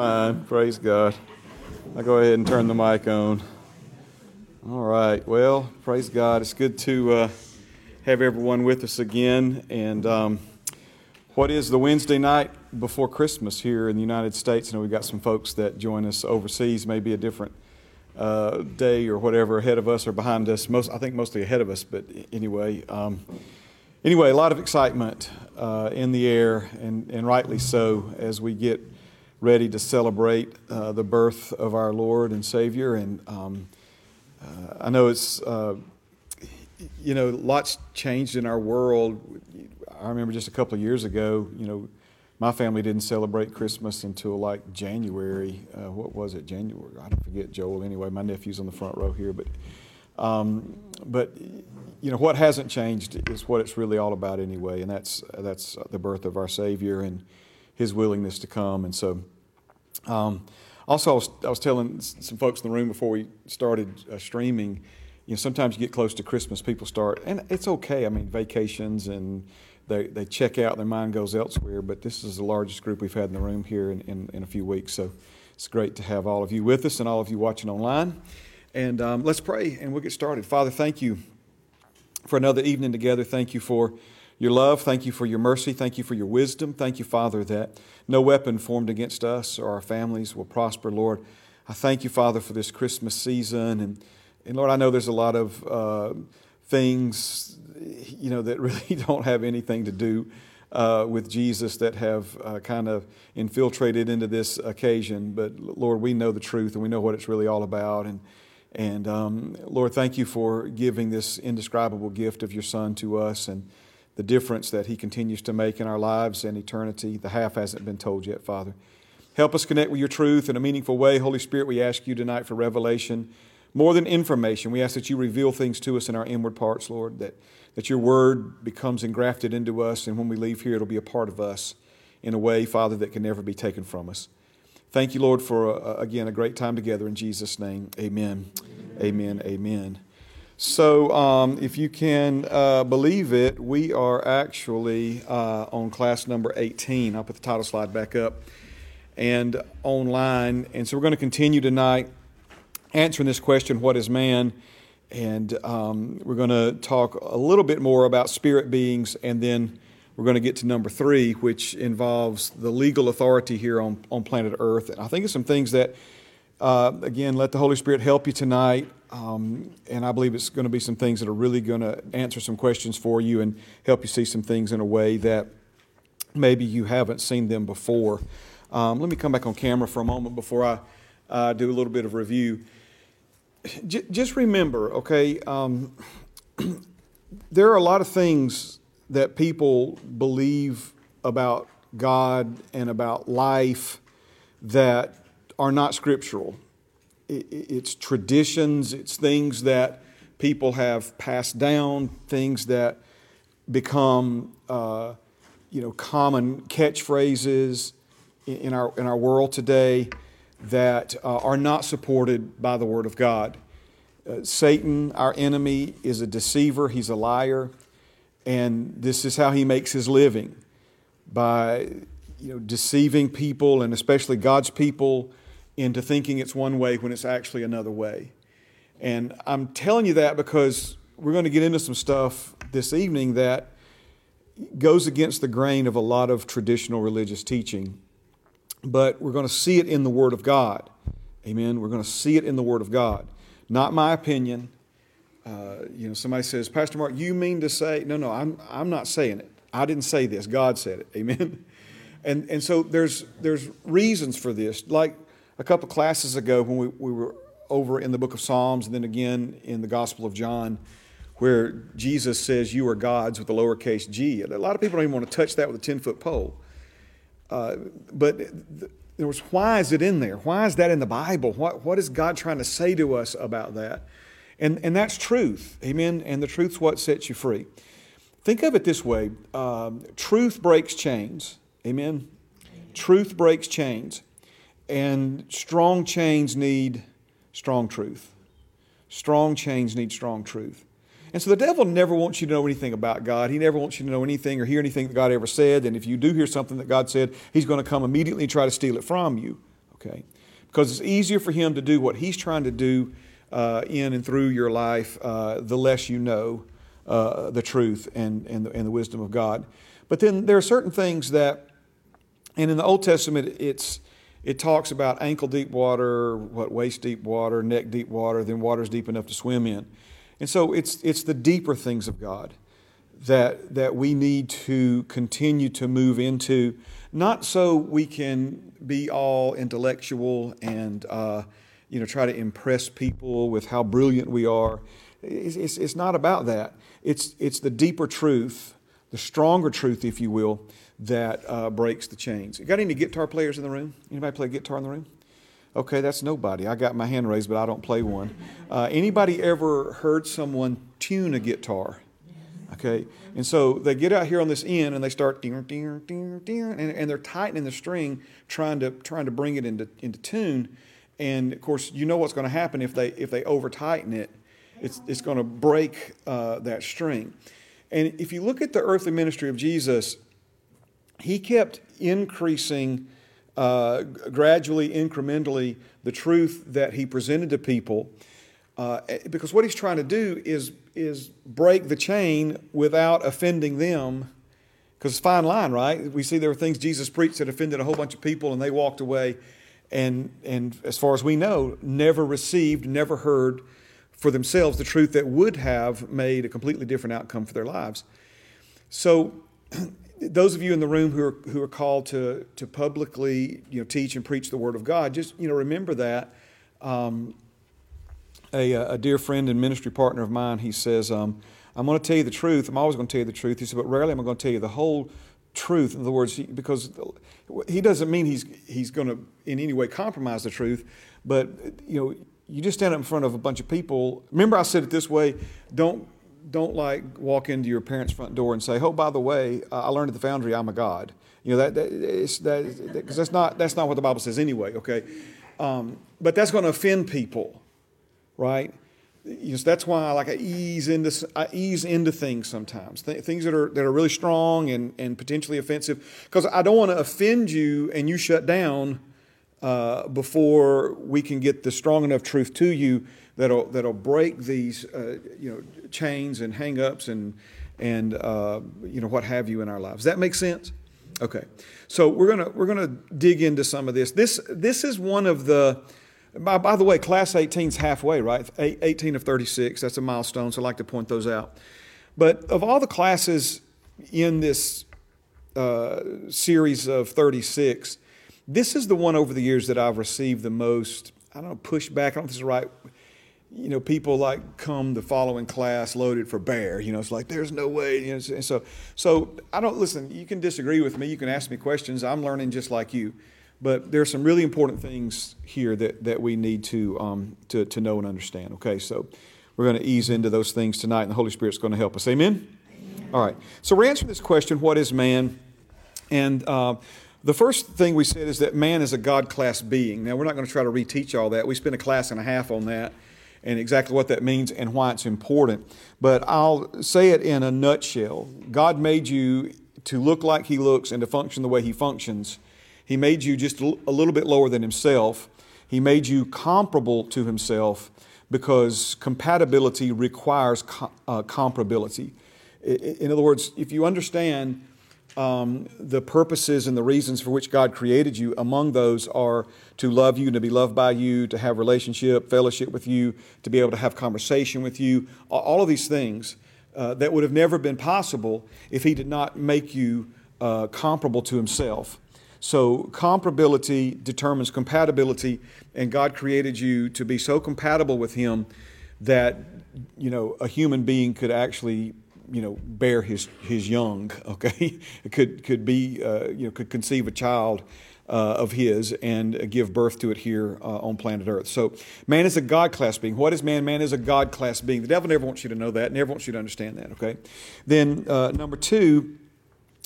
Fine. Praise God. I'll go ahead and turn the mic on. All right. Well, praise God. It's good to uh, have everyone with us again. And um, what is the Wednesday night before Christmas here in the United States? I know we've got some folks that join us overseas, maybe a different uh, day or whatever ahead of us or behind us. Most, I think mostly ahead of us, but anyway. Um, anyway, a lot of excitement uh, in the air, and, and rightly so, as we get ready to celebrate uh, the birth of our Lord and Savior. And um, uh, I know it's, uh, you know, lots changed in our world. I remember just a couple of years ago, you know, my family didn't celebrate Christmas until like January. Uh, what was it? January? I don't forget, Joel. Anyway, my nephew's on the front row here, but. Um, but you know what hasn't changed is what it's really all about anyway, and that's that's the birth of our Savior and His willingness to come. And so, um, also, I was, I was, telling some folks in the room before we started uh, streaming. You know, sometimes you get close to Christmas, people start, and it's okay. I mean, vacations and they, they check out, their mind goes elsewhere. But this is the largest group we've had in the room here in, in, in a few weeks. So it's great to have all of you with us and all of you watching online. And um, let's pray and we'll get started. Father, thank you for another evening together. Thank you for your love. Thank you for your mercy. Thank you for your wisdom. Thank you, Father, that no weapon formed against us or our families will prosper, Lord. I thank you, Father, for this Christmas season. And, and Lord, I know there's a lot of uh, things, you know, that really don't have anything to do uh, with Jesus that have uh, kind of infiltrated into this occasion. But Lord, we know the truth and we know what it's really all about. And and um, Lord, thank you for giving this indescribable gift of your Son to us and the difference that He continues to make in our lives and eternity. The half hasn't been told yet, Father. Help us connect with your truth in a meaningful way. Holy Spirit, we ask you tonight for revelation. More than information, we ask that you reveal things to us in our inward parts, Lord, that, that your word becomes engrafted into us, and when we leave here, it'll be a part of us in a way, Father, that can never be taken from us. Thank you, Lord, for, uh, again, a great time together. In Jesus' name, amen. Amen. Amen. So, um, if you can uh, believe it, we are actually uh, on class number 18. I'll put the title slide back up and online. And so, we're going to continue tonight answering this question what is man? And um, we're going to talk a little bit more about spirit beings and then we're going to get to number three, which involves the legal authority here on, on planet Earth. And I think it's some things that, uh, again, let the Holy Spirit help you tonight. Um, and I believe it's going to be some things that are really going to answer some questions for you and help you see some things in a way that maybe you haven't seen them before. Um, let me come back on camera for a moment before I uh, do a little bit of review. J- just remember, okay, um, there are a lot of things that people believe about God and about life that are not scriptural. It's traditions, it's things that people have passed down, things that become uh, you know, common catchphrases in our, in our world today that uh, are not supported by the Word of God. Uh, Satan, our enemy, is a deceiver, he's a liar. And this is how he makes his living by you know, deceiving people and especially God's people into thinking it's one way when it's actually another way. And I'm telling you that because we're going to get into some stuff this evening that goes against the grain of a lot of traditional religious teaching. But we're going to see it in the Word of God. Amen. We're going to see it in the Word of God. Not my opinion, uh, you know, somebody says, Pastor Mark, you mean to say, no, no, I'm, I'm not saying it. I didn't say this. God said it. Amen. And, and so there's, there's reasons for this. Like a couple classes ago when we, we were over in the book of Psalms and then again in the Gospel of John, where Jesus says, You are gods with a lowercase g. A lot of people don't even want to touch that with a 10 foot pole. Uh, but there was, why is it in there? Why is that in the Bible? What, what is God trying to say to us about that? And, and that's truth. Amen. And the truth's what sets you free. Think of it this way um, truth breaks chains. Amen. Truth breaks chains. And strong chains need strong truth. Strong chains need strong truth. And so the devil never wants you to know anything about God. He never wants you to know anything or hear anything that God ever said. And if you do hear something that God said, he's going to come immediately and try to steal it from you. okay? Because it's easier for him to do what he's trying to do uh, in and through your life, uh, the less you know uh, the truth and, and the, and the wisdom of God. But then there are certain things that, and in the Old Testament, it's it talks about ankle deep water, what waist deep water, neck deep water, then water's deep enough to swim in. And so it's it's the deeper things of God that that we need to continue to move into, not so we can be all intellectual and uh, you know try to impress people with how brilliant we are. It's, it's, it's not about that. It's it's the deeper truth, the stronger truth, if you will, that uh, breaks the chains. You got any guitar players in the room? Anybody play guitar in the room? Okay, that's nobody. I got my hand raised, but I don't play one. Uh, anybody ever heard someone tune a guitar? Okay, and so they get out here on this end and they start ding, ding, ding, ding, and, and they're tightening the string, trying to trying to bring it into into tune. And of course, you know what's going to happen if they if they over tighten it, it's it's going to break uh, that string. And if you look at the earthly ministry of Jesus, he kept increasing uh, gradually, incrementally, the truth that he presented to people. Uh, because what he's trying to do is, is break the chain without offending them. Because it's a fine line, right? We see there were things Jesus preached that offended a whole bunch of people and they walked away and, and as far as we know, never received, never heard for themselves the truth that would have made a completely different outcome for their lives. So those of you in the room who are, who are called to, to publicly you know, teach and preach the Word of God, just you know, remember that. Um, a, a, dear friend and ministry partner of mine, he says, um, I'm going to tell you the truth. I'm always going to tell you the truth. He said, but rarely am I going to tell you the whole truth. In other words, because he doesn't mean he's, he's going to in any way compromise the truth, but you know, you just stand up in front of a bunch of people. Remember, I said it this way: don't don't like walk into your parents' front door and say, "Oh, by the way, I learned at the Foundry I'm a god." You know that that that because that's not that's not what the Bible says anyway. Okay, um, but that's going to offend people, right? You know, so that's why I like I ease into I ease into things sometimes, Th- things that are that are really strong and and potentially offensive, because I don't want to offend you and you shut down uh, before we can get the strong enough truth to you that'll that'll break these uh, you know chains and hangups and and uh, you know what have you in our lives. That make sense? Okay, so we're gonna we're gonna dig into some of this. This this is one of the. By, by the way, class 18 is halfway, right? 18 of 36. That's a milestone, so I like to point those out. But of all the classes in this uh, series of 36, this is the one over the years that I've received the most, I don't know, pushback. I don't know if this is the right you know, people like come the following class loaded for bear. You know, it's like there's no way. You know, and so so I don't listen. You can disagree with me. You can ask me questions. I'm learning just like you, but there are some really important things here that that we need to um, to to know and understand. Okay, so we're going to ease into those things tonight, and the Holy Spirit's going to help us. Amen. Amen. All right. So we're answering this question: What is man? And uh, the first thing we said is that man is a God class being. Now, we're not going to try to reteach all that. We spent a class and a half on that and exactly what that means and why it's important. But I'll say it in a nutshell God made you to look like He looks and to function the way He functions. He made you just a little bit lower than Himself. He made you comparable to Himself because compatibility requires uh, comparability. In other words, if you understand um, the purposes and the reasons for which God created you, among those are to love you, and to be loved by you, to have relationship, fellowship with you, to be able to have conversation with you, all of these things uh, that would have never been possible if He did not make you uh, comparable to Himself. So, comparability determines compatibility, and God created you to be so compatible with Him that you know a human being could actually you know, bear his, his young, okay? could, could be, uh, you know, could conceive a child uh, of his and give birth to it here uh, on planet Earth. So, man is a God class being. What is man? Man is a God class being. The devil never wants you to know that, never wants you to understand that, okay? Then, uh, number two,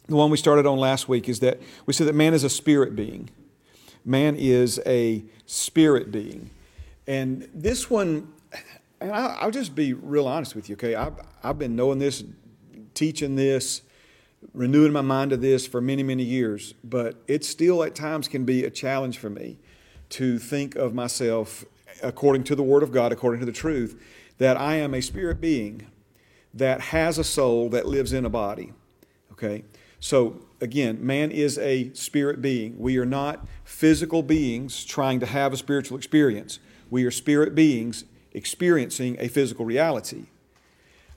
the one we started on last week is that we said that man is a spirit being. Man is a spirit being. And this one, and I, will just be real honest with you, okay? I've, I've been knowing this, teaching this, renewing my mind to this for many, many years, but it still at times can be a challenge for me to think of myself according to the Word of God, according to the truth, that I am a spirit being that has a soul that lives in a body. Okay? So, again, man is a spirit being. We are not physical beings trying to have a spiritual experience. We are spirit beings experiencing a physical reality.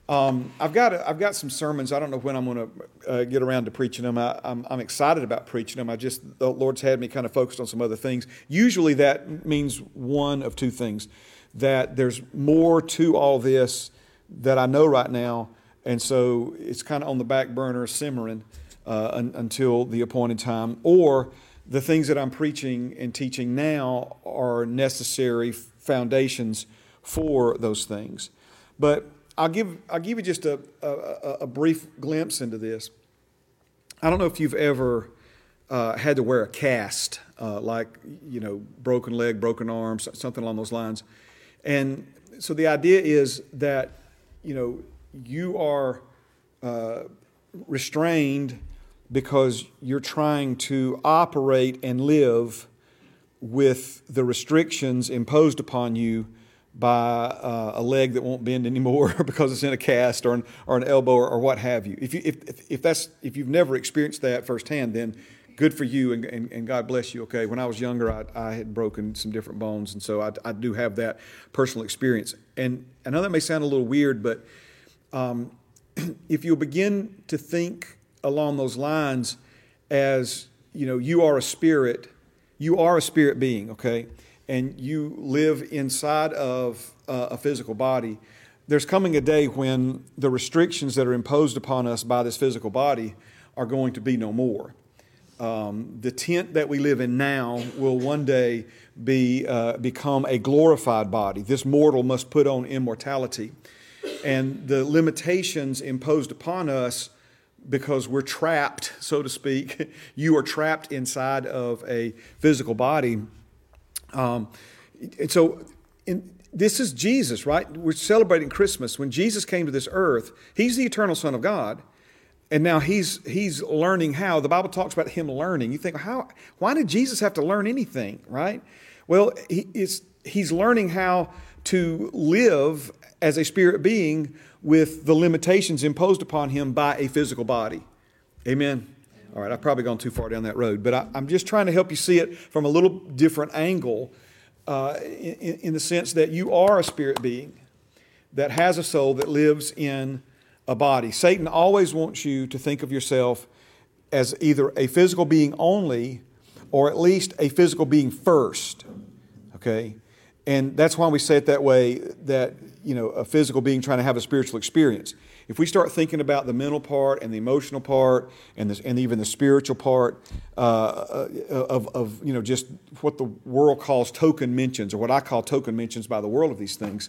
Um, I've got a, I've got some sermons. I don't know when I'm going to uh, get around to preaching them. I, am excited about preaching them. I just the Lord's had me kind of focused on some other things. Usually that means one of two things: that there's more to all this that I know right now, and so it's kind of on the back burner, simmering uh, un, until the appointed time, or the things that I'm preaching and teaching now are necessary foundations for those things. But I'll give, I'll give you just a, a, a brief glimpse into this. I don't know if you've ever uh, had to wear a cast, uh, like, you know, broken leg, broken arm, something along those lines. And so the idea is that, you know, you are uh, restrained because you're trying to operate and live with the restrictions imposed upon you by uh, a leg that won't bend anymore because it's in a cast or an, or an elbow or, or what have you. If, you if, if, that's, if you've never experienced that firsthand, then good for you and, and, and God bless you. Okay, when I was younger, I, I had broken some different bones, and so I, I do have that personal experience. And I know that may sound a little weird, but um, if you begin to think along those lines as, you know, you are a spirit, you are a spirit being, okay? And you live inside of uh, a physical body, there's coming a day when the restrictions that are imposed upon us by this physical body are going to be no more. Um, the tent that we live in now will one day be, uh, become a glorified body. This mortal must put on immortality. And the limitations imposed upon us because we're trapped, so to speak, you are trapped inside of a physical body um, and so in, this is Jesus, right? We're celebrating Christmas. When Jesus came to this earth, he's the eternal Son of God. And now he's he's learning how. The Bible talks about him learning. You think, how why did Jesus have to learn anything, right? Well, he, is, he's learning how to live as a spirit being with the limitations imposed upon him by a physical body. Amen. All right, I've probably gone too far down that road, but I, am just trying to help you see it from a little different angle uh, in, in the sense that you are a spirit being that has a soul that lives in a body. Satan always wants you to think of yourself as either a physical being only or at least a physical being first. Okay? And that's why we say it that way that, you know, a physical being trying to have a spiritual experience. If we start thinking about the mental part and the emotional part and, this, and even the spiritual part uh, uh, of, of, you know, just what the world calls token mentions or what I call token mentions by the world of these things,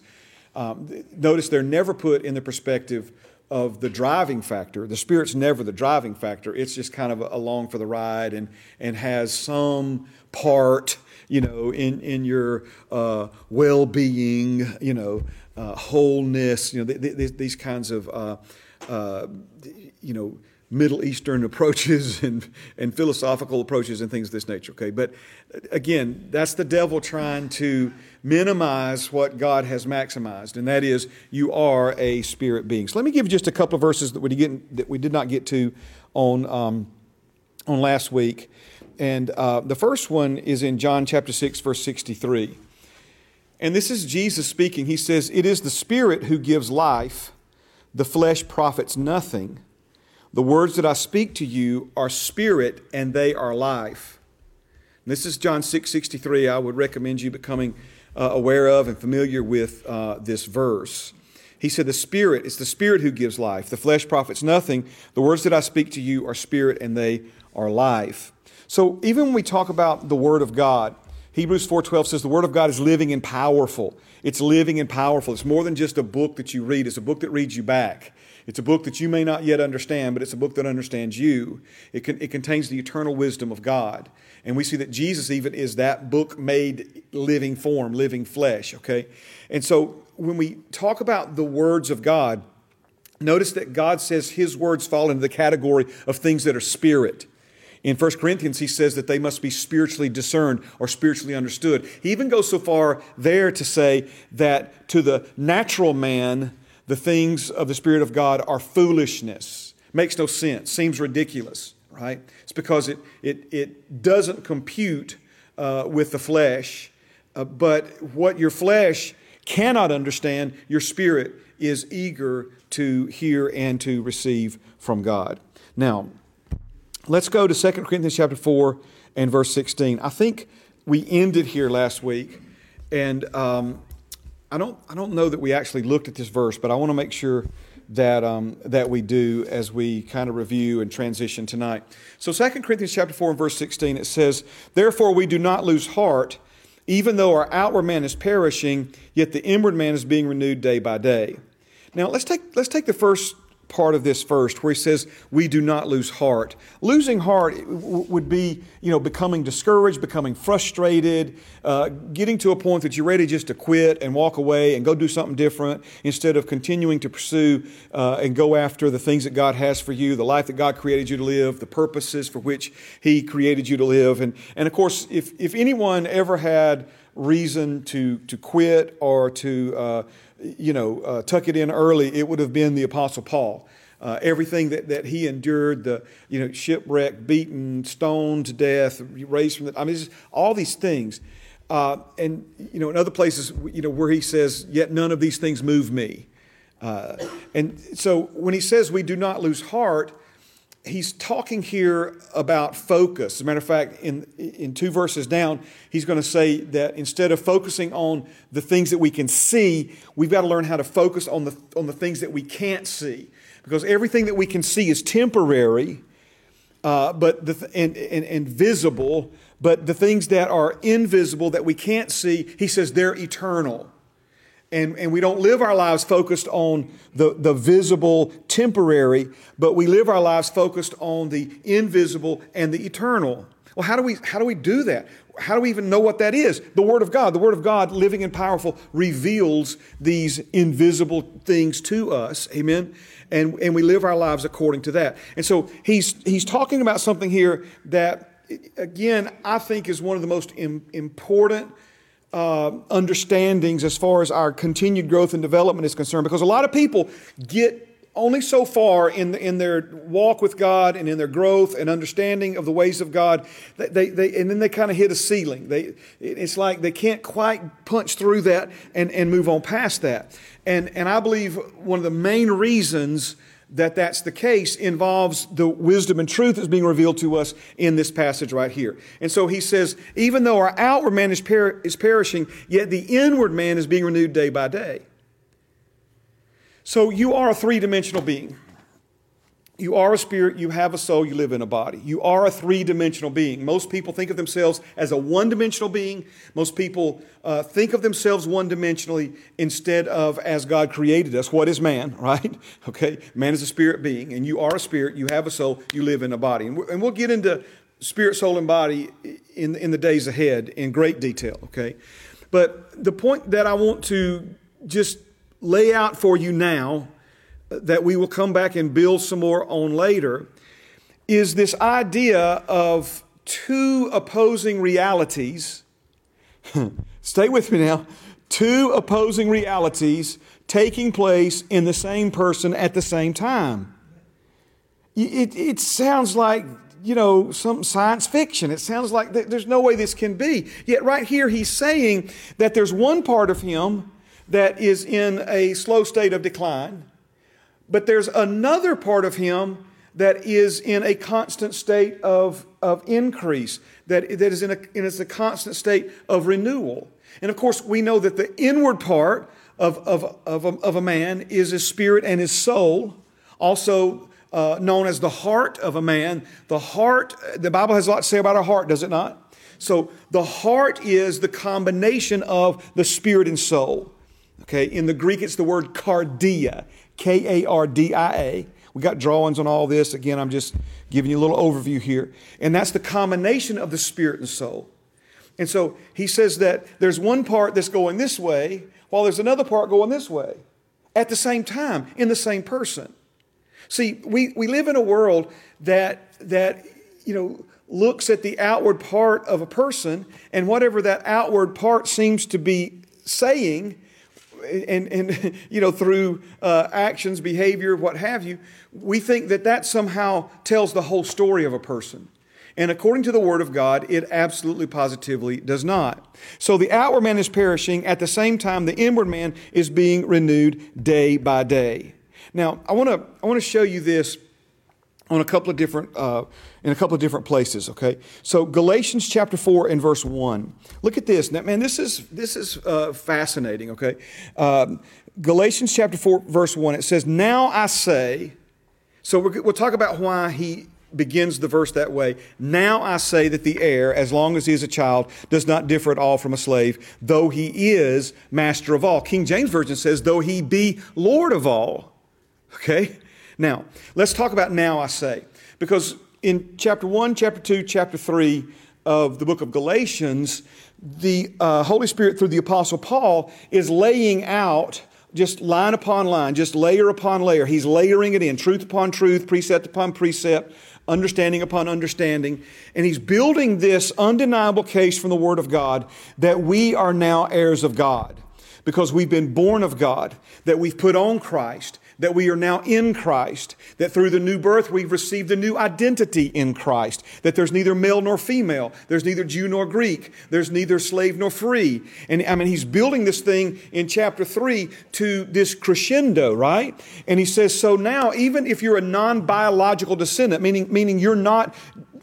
um, notice they're never put in the perspective of the driving factor. The Spirit's never the driving factor. It's just kind of along for the ride and, and has some part, you know, in, in your uh, well being, you know, uh, wholeness, you know, th- th- these kinds of, uh, uh, you know, Middle Eastern approaches and, and philosophical approaches and things of this nature, okay? But again, that's the devil trying to minimize what God has maximized, and that is you are a spirit being. So let me give you just a couple of verses that we, get, that we did not get to on, um, on last week. And uh, the first one is in John chapter 6, verse 63. And this is Jesus speaking. He says, It is the Spirit who gives life, the flesh profits nothing. The words that I speak to you are spirit and they are life. And this is John 6 63. I would recommend you becoming uh, aware of and familiar with uh, this verse. He said, The Spirit, it's the Spirit who gives life. The flesh profits nothing. The words that I speak to you are spirit and they are life. So even when we talk about the Word of God, Hebrews 4:12 says the word of God is living and powerful. It's living and powerful. It's more than just a book that you read. It's a book that reads you back. It's a book that you may not yet understand, but it's a book that understands you. It, can, it contains the eternal wisdom of God. And we see that Jesus even is that book made living form, living flesh, okay? And so when we talk about the words of God, notice that God says his words fall into the category of things that are spirit. In 1 Corinthians, he says that they must be spiritually discerned or spiritually understood. He even goes so far there to say that to the natural man, the things of the Spirit of God are foolishness. Makes no sense, seems ridiculous, right? It's because it, it, it doesn't compute uh, with the flesh. Uh, but what your flesh cannot understand, your spirit is eager to hear and to receive from God. Now, Let's go to 2 Corinthians chapter 4 and verse 16. I think we ended here last week, and um, I, don't, I don't know that we actually looked at this verse, but I want to make sure that, um, that we do as we kind of review and transition tonight. So 2 Corinthians chapter 4 and verse 16, it says, Therefore we do not lose heart, even though our outward man is perishing, yet the inward man is being renewed day by day. Now let's take, let's take the first part of this first where he says we do not lose heart. Losing heart would be you know becoming discouraged becoming frustrated uh, getting to a point that you're ready just to quit and walk away and go do something different instead of continuing to pursue uh, and go after the things that god has for you the life that god created you to live the purposes for which he created you to live. And, and of course if, if anyone ever had reason to, to quit or to uh, you know, uh, tuck it in early, it would have been the Apostle Paul. Uh, everything that, that he endured, the you know shipwreck, beaten, stoned to death, raised from the I mean, all these things, uh, and you know in other places you know where he says, "Yet none of these things move me," uh, and so when he says we do not lose heart, he's talking here about focus. As a matter of fact, in, in two verses down, he's going to say that instead of focusing on the things that we can see, we've got to learn how to focus on the, on the things that we can't see. Because everything that we can see is temporary uh, but the, and, and, and visible, but the things that are invisible that we can't see, he says they're eternal and, and we don't live our lives focused on the, the visible temporary, but we live our lives focused on the invisible and the eternal. Well, how do we how do we do that? How do we even know what that is? The Word of God. The Word of God, living and powerful, reveals these invisible things to us. Amen. And, and we live our lives according to that. And so he's he's talking about something here that, again, I think is one of the most important uh, understandings as far as our continued growth and development is concerned because a lot of people get only so far in, in their walk with God and in their growth and understanding of the ways of God, they, they, and then they kind of hit a ceiling. They, it's like they can't quite punch through that and, and move on past that. And, and I believe one of the main reasons that that's the case involves the wisdom and truth that's being revealed to us in this passage right here. And so he says, even though our outward man is, per- is perishing, yet the inward man is being renewed day by day. So you are a three dimensional being. You are a spirit, you have a soul, you live in a body. You are a three dimensional being. Most people think of themselves as a one dimensional being. Most people uh, think of themselves one dimensionally instead of as God created us. What is man, right? Okay, man is a spirit being, and you are a spirit, you have a soul, you live in a body. And, and we'll get into spirit, soul, and body in, in the days ahead in great detail, okay? But the point that I want to just lay out for you now that we will come back and build some more on later is this idea of two opposing realities. Stay with me now. Two opposing realities taking place in the same person at the same time. It, it sounds like, you know, some science fiction. It sounds like there's no way this can be. Yet, right here, he's saying that there's one part of him that is in a slow state of decline, but there's another part of him that is in a constant state of, of increase, that, that is in a, in a constant state of renewal. And of course, we know that the inward part of, of, of, a, of a man is his spirit and his soul, also uh, known as the heart of a man. The heart, the Bible has a lot to say about our heart, does it not? So the heart is the combination of the spirit and soul. Okay, in the Greek, it's the word kardia. K A R D I A. We got drawings on all this. Again, I'm just giving you a little overview here. And that's the combination of the spirit and soul. And so he says that there's one part that's going this way, while there's another part going this way at the same time in the same person. See, we, we live in a world that, that you know, looks at the outward part of a person, and whatever that outward part seems to be saying, and, and you know, through uh, actions, behavior, what have you, we think that that somehow tells the whole story of a person. And according to the Word of God, it absolutely positively does not. So the outward man is perishing. At the same time, the inward man is being renewed day by day. Now, I want to I want to show you this on a couple of different uh, in a couple of different places. Okay, so Galatians chapter four and verse one. Look at this. Now, man, this is this is uh, fascinating. Okay, um, Galatians chapter four verse one. It says, "Now I say." So we'll talk about why he begins the verse that way. Now I say that the heir, as long as he is a child, does not differ at all from a slave, though he is master of all. King James Version says, though he be Lord of all. Okay? Now, let's talk about now I say. Because in chapter 1, chapter 2, chapter 3 of the book of Galatians, the uh, Holy Spirit, through the Apostle Paul, is laying out just line upon line, just layer upon layer. He's layering it in, truth upon truth, precept upon precept, understanding upon understanding. And he's building this undeniable case from the Word of God that we are now heirs of God because we've been born of God, that we've put on Christ, that we are now in Christ, that through the new birth we've received a new identity in Christ, that there's neither male nor female, there's neither Jew nor Greek, there's neither slave nor free. And I mean, he's building this thing in chapter 3 to this crescendo, right? And he says, so now, even if you're a non biological descendant, meaning, meaning you're not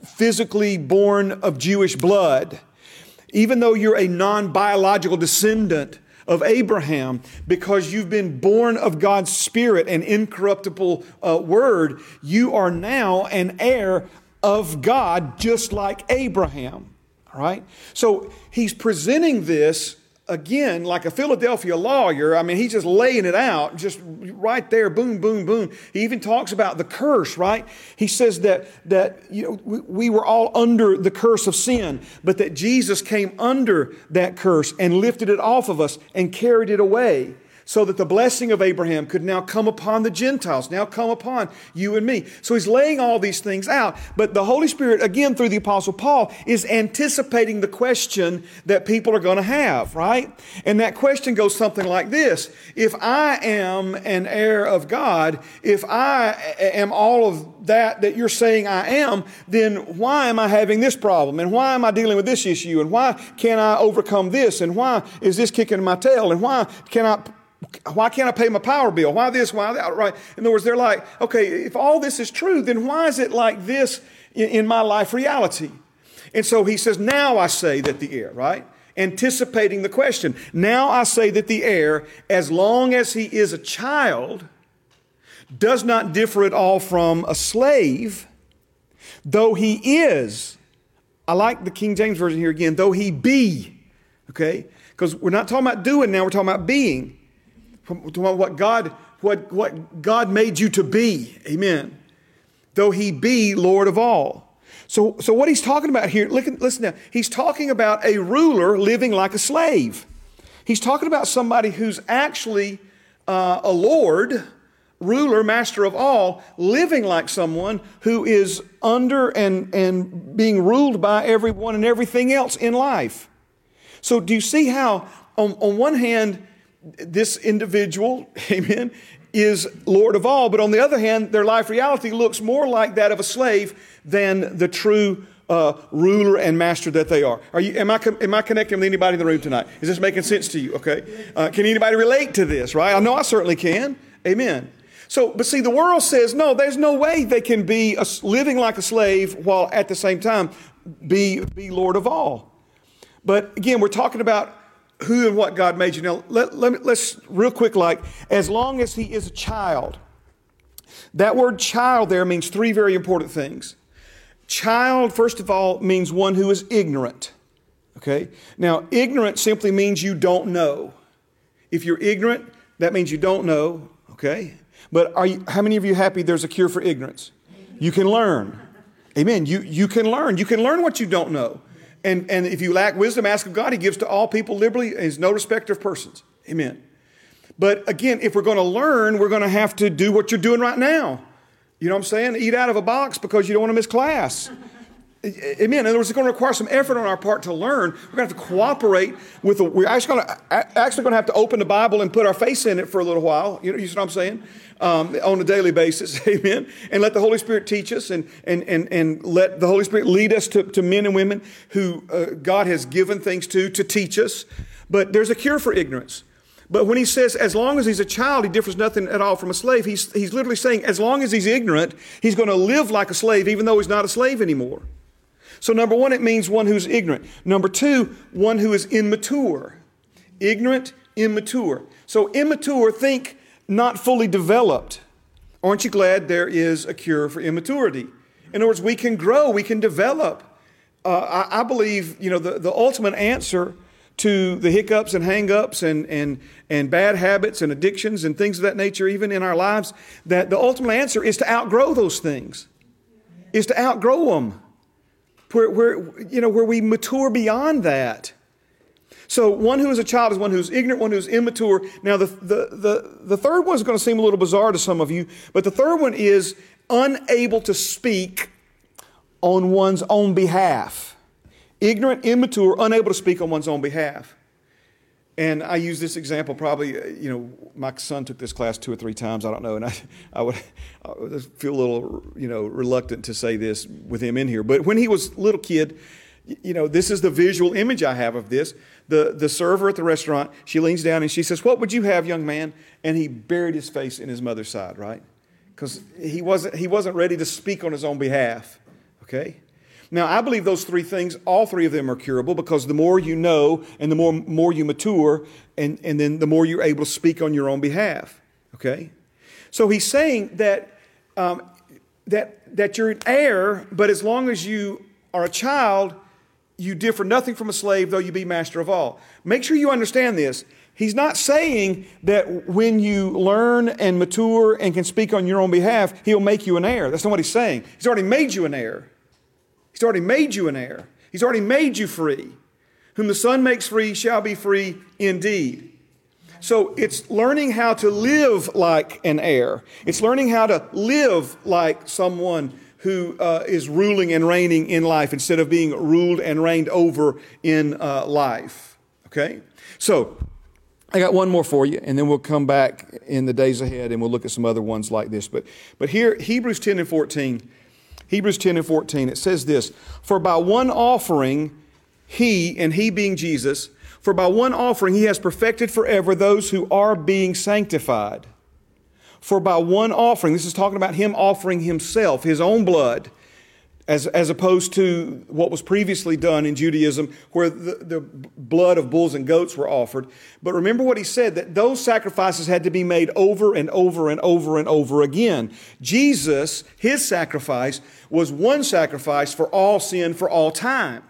physically born of Jewish blood, even though you're a non biological descendant, of Abraham because you've been born of God's Spirit and incorruptible uh, word. You are now an heir of God, just like Abraham. All right? So he's presenting this again, like a Philadelphia lawyer, I mean, he's just laying it out, just right there, boom, boom, boom. He even talks about the curse, right? He says that that you know we, we were all under the curse of sin, but that Jesus came under that curse and lifted it off of us and carried it away so that the blessing of Abraham could now come upon the Gentiles, now come upon you and me. So he's laying all these things out. But the Holy Spirit, again, through the Apostle Paul, is anticipating the question that people are going to have, right? And that question goes something like this If I am an heir of God, if I am all of that that you're saying I am, then why am I having this problem? And why am I dealing with this issue? And why can't I overcome this? And why is this kicking my tail? And why can I why can't I pay my power bill? Why this? Why that? Right? In other words, they're like, okay, if all this is true, then why is it like this in, in my life reality? And so he says, now I say that the heir, right? Anticipating the question. Now I say that the heir, as long as he is a child, does not differ at all from a slave, though he is. I like the King James Version here again, though he be. Okay? Because we're not talking about doing now, we're talking about being what God, what, what God made you to be. Amen. Though he be Lord of all. So, so what he's talking about here, listen, listen now, he's talking about a ruler living like a slave. He's talking about somebody who's actually uh, a Lord, ruler, master of all, living like someone who is under and, and being ruled by everyone and everything else in life. So, do you see how, on, on one hand, this individual, amen, is Lord of all. But on the other hand, their life reality looks more like that of a slave than the true uh, ruler and master that they are. Are you? Am I? Am I connecting with anybody in the room tonight? Is this making sense to you? Okay. Uh, can anybody relate to this? Right? I know I certainly can. Amen. So, but see, the world says no. There's no way they can be a, living like a slave while at the same time be be Lord of all. But again, we're talking about who and what God made you. Now, let, let me, let's real quick, like, as long as he is a child, that word child there means three very important things. Child, first of all, means one who is ignorant. Okay? Now, ignorant simply means you don't know. If you're ignorant, that means you don't know. Okay? But are you, how many of you happy there's a cure for ignorance? You can learn. Amen. You, you can learn. You can learn what you don't know. And, and if you lack wisdom, ask of God. He gives to all people liberally. He's no respecter of persons. Amen. But again, if we're going to learn, we're going to have to do what you're doing right now. You know what I'm saying? Eat out of a box because you don't want to miss class. Amen. In other words, it's going to require some effort on our part to learn. We're going to have to cooperate with. The, we're actually going to actually going to have to open the Bible and put our face in it for a little while. You know, you see what I'm saying? Um, on a daily basis, amen. And let the Holy Spirit teach us, and and and and let the Holy Spirit lead us to, to men and women who uh, God has given things to to teach us. But there's a cure for ignorance. But when he says, as long as he's a child, he differs nothing at all from a slave, he's, he's literally saying, as long as he's ignorant, he's going to live like a slave, even though he's not a slave anymore. So, number one, it means one who's ignorant. Number two, one who is immature. Ignorant, immature. So, immature, think not fully developed. Aren't you glad there is a cure for immaturity? In other words, we can grow, we can develop. Uh, I, I, believe, you know, the, the ultimate answer to the hiccups and hangups and, and, and bad habits and addictions and things of that nature, even in our lives, that the ultimate answer is to outgrow those things, is to outgrow them, where, where, you know, where we mature beyond that. So one who is a child is one who's ignorant, one who's immature. Now the, the, the, the third one is going to seem a little bizarre to some of you, but the third one is unable to speak on one's own behalf ignorant, immature, unable to speak on one's own behalf. And I use this example probably, uh, you know, my son took this class two or three times, I don't know, and I, I, would, I would feel a little, you know, reluctant to say this with him in here. But when he was a little kid, you know, this is the visual image I have of this. The, the server at the restaurant, she leans down and she says, What would you have, young man? And he buried his face in his mother's side, right? Because he wasn't, he wasn't ready to speak on his own behalf, okay? Now, I believe those three things, all three of them are curable because the more you know and the more, more you mature, and, and then the more you're able to speak on your own behalf. Okay? So he's saying that, um, that, that you're an heir, but as long as you are a child, you differ nothing from a slave, though you be master of all. Make sure you understand this. He's not saying that when you learn and mature and can speak on your own behalf, he'll make you an heir. That's not what he's saying. He's already made you an heir. He's already made you an heir. He's already made you free. Whom the Son makes free shall be free indeed. So it's learning how to live like an heir. It's learning how to live like someone who uh, is ruling and reigning in life instead of being ruled and reigned over in uh, life. Okay? So I got one more for you, and then we'll come back in the days ahead and we'll look at some other ones like this. But, but here, Hebrews 10 and 14 Hebrews 10 and 14, it says this For by one offering, he, and he being Jesus, for by one offering he has perfected forever those who are being sanctified. For by one offering, this is talking about him offering himself, his own blood, as, as opposed to what was previously done in Judaism, where the, the blood of bulls and goats were offered. But remember what he said that those sacrifices had to be made over and over and over and over again. Jesus, his sacrifice, was one sacrifice for all sin for all time.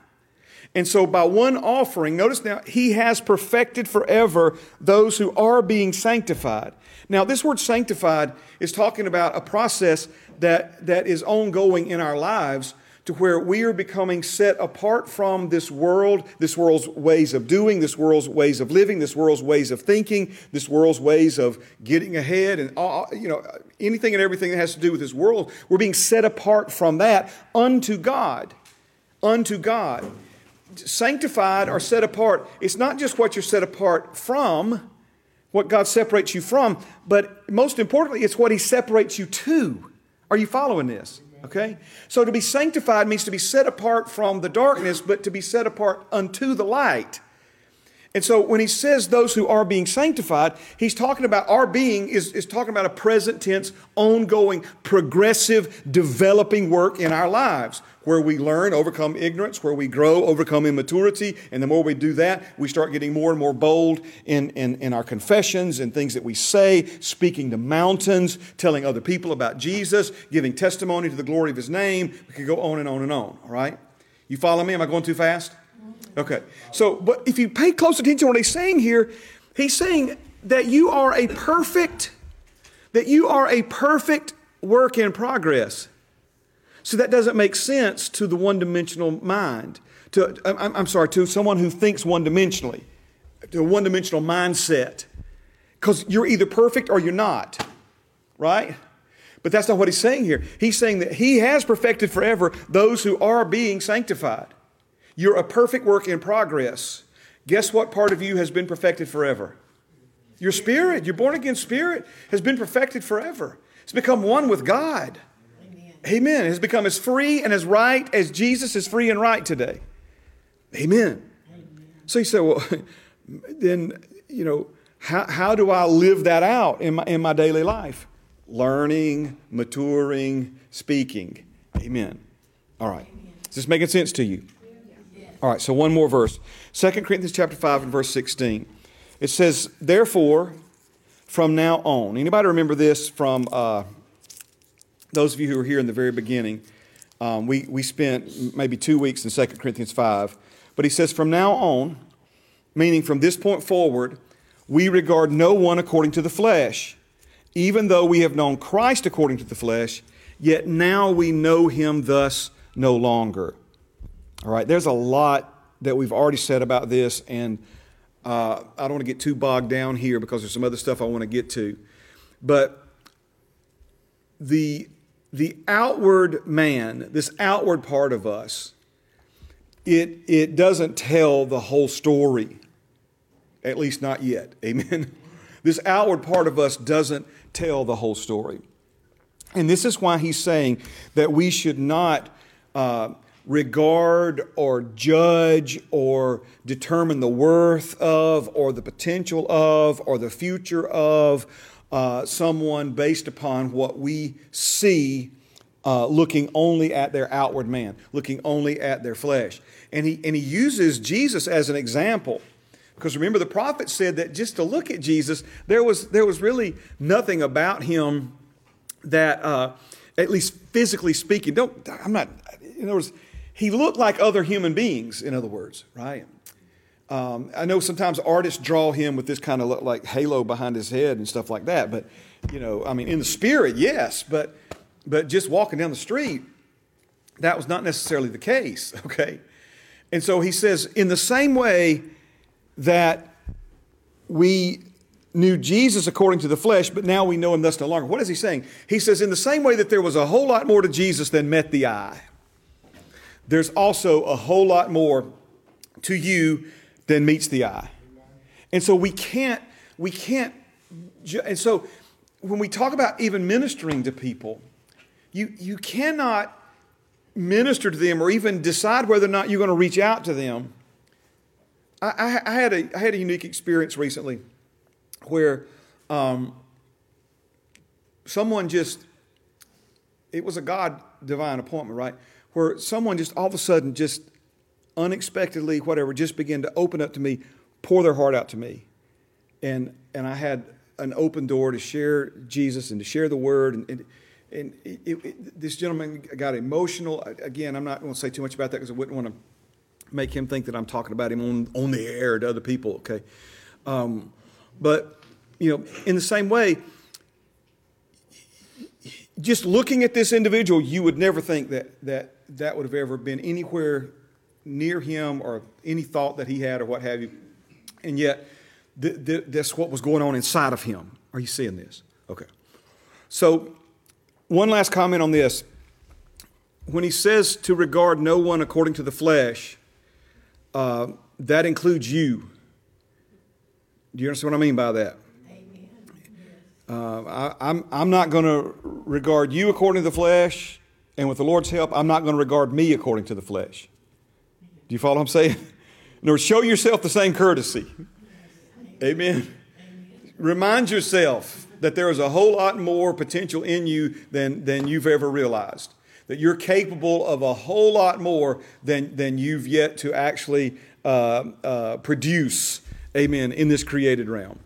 And so, by one offering, notice now, he has perfected forever those who are being sanctified. Now, this word sanctified is talking about a process that, that is ongoing in our lives to where we are becoming set apart from this world, this world's ways of doing, this world's ways of living, this world's ways of thinking, this world's ways of getting ahead, and all, you know anything and everything that has to do with this world. We're being set apart from that unto God, unto God. Sanctified or set apart. It's not just what you're set apart from, what God separates you from, but most importantly, it's what He separates you to. Are you following this? Okay? So to be sanctified means to be set apart from the darkness, but to be set apart unto the light. And so when he says those who are being sanctified, he's talking about our being is, is talking about a present tense, ongoing, progressive, developing work in our lives where we learn, overcome ignorance, where we grow, overcome immaturity. And the more we do that, we start getting more and more bold in, in, in our confessions and things that we say, speaking to mountains, telling other people about Jesus, giving testimony to the glory of his name. We could go on and on and on, all right? You follow me? Am I going too fast? Okay. So, but if you pay close attention to what he's saying here, he's saying that you are a perfect, that you are a perfect work in progress. So that doesn't make sense to the one dimensional mind. To, I'm, sorry, to someone who thinks one dimensionally, to a one dimensional mindset. Because you're either perfect or you're not, right? But that's not what he's saying here. He's saying that he has perfected forever those who are being sanctified. You're a perfect work in progress. Guess what part of you has been perfected forever? Your spirit, your born again spirit, has been perfected forever. It's become one with God. Amen. It has become as free and as right as Jesus is free and right today. Amen. Amen. So you say, well, then, you know, how, how do I live that out in my, in my daily life? Learning, maturing, speaking. Amen. All right. Is this making sense to you? All right, so one more verse. 2 Corinthians chapter 5 and verse 16. It says, Therefore, from now on. Anybody remember this from uh, those of you who were here in the very beginning? Um, we, we spent maybe two weeks in 2 Corinthians 5. But he says, From now on, meaning from this point forward, we regard no one according to the flesh. Even though we have known Christ according to the flesh, yet now we know him thus no longer. All right, there's a lot that we've already said about this, and uh, I don't want to get too bogged down here because there's some other stuff I want to get to. But the, the outward man, this outward part of us, it, it doesn't tell the whole story, at least not yet. Amen. This outward part of us doesn't tell the whole story. And this is why he's saying that we should not uh, regard or judge or determine the worth of or the potential of or the future of uh, someone based upon what we see uh, looking only at their outward man, looking only at their flesh. And he, and he uses Jesus as an example. Because remember, the prophet said that just to look at Jesus, there was, there was really nothing about him that, uh, at least physically speaking, don't, I'm not, in other words, he looked like other human beings, in other words, right? Um, I know sometimes artists draw him with this kind of like halo behind his head and stuff like that, but you know, I mean, in the spirit, yes, but but just walking down the street, that was not necessarily the case. Okay, and so he says, in the same way that we knew Jesus according to the flesh, but now we know him thus no longer. What is he saying? He says, in the same way that there was a whole lot more to Jesus than met the eye there's also a whole lot more to you than meets the eye. And so we can't, we can't, and so when we talk about even ministering to people, you, you cannot minister to them or even decide whether or not you're going to reach out to them. I, I, I had, a, I had a unique experience recently where um, someone just, it was a God divine appointment, right? where someone just all of a sudden, just unexpectedly, whatever, just began to open up to me, pour their heart out to me. And, and I had an open door to share Jesus and to share the word. And, and, and it, it, this gentleman got emotional. Again, I'm not going to say too much about that because I wouldn't want to make him think that I'm talking about him on, on the air to other people, okay? Um, but, you know, in the same way, just looking at this individual, you would never think that, that that would have ever been anywhere near him or any thought that he had or what have you. And yet, th- th- that's what was going on inside of him. Are you seeing this? Okay. So, one last comment on this. When he says to regard no one according to the flesh, uh, that includes you. Do you understand what I mean by that? Uh, I, I'm, I'm not going to regard you according to the flesh. And with the Lord's help, I'm not going to regard me according to the flesh. Do you follow what I'm saying? Nor show yourself the same courtesy. Amen. Remind yourself that there is a whole lot more potential in you than, than you've ever realized. That you're capable of a whole lot more than, than you've yet to actually uh, uh, produce, amen, in this created realm.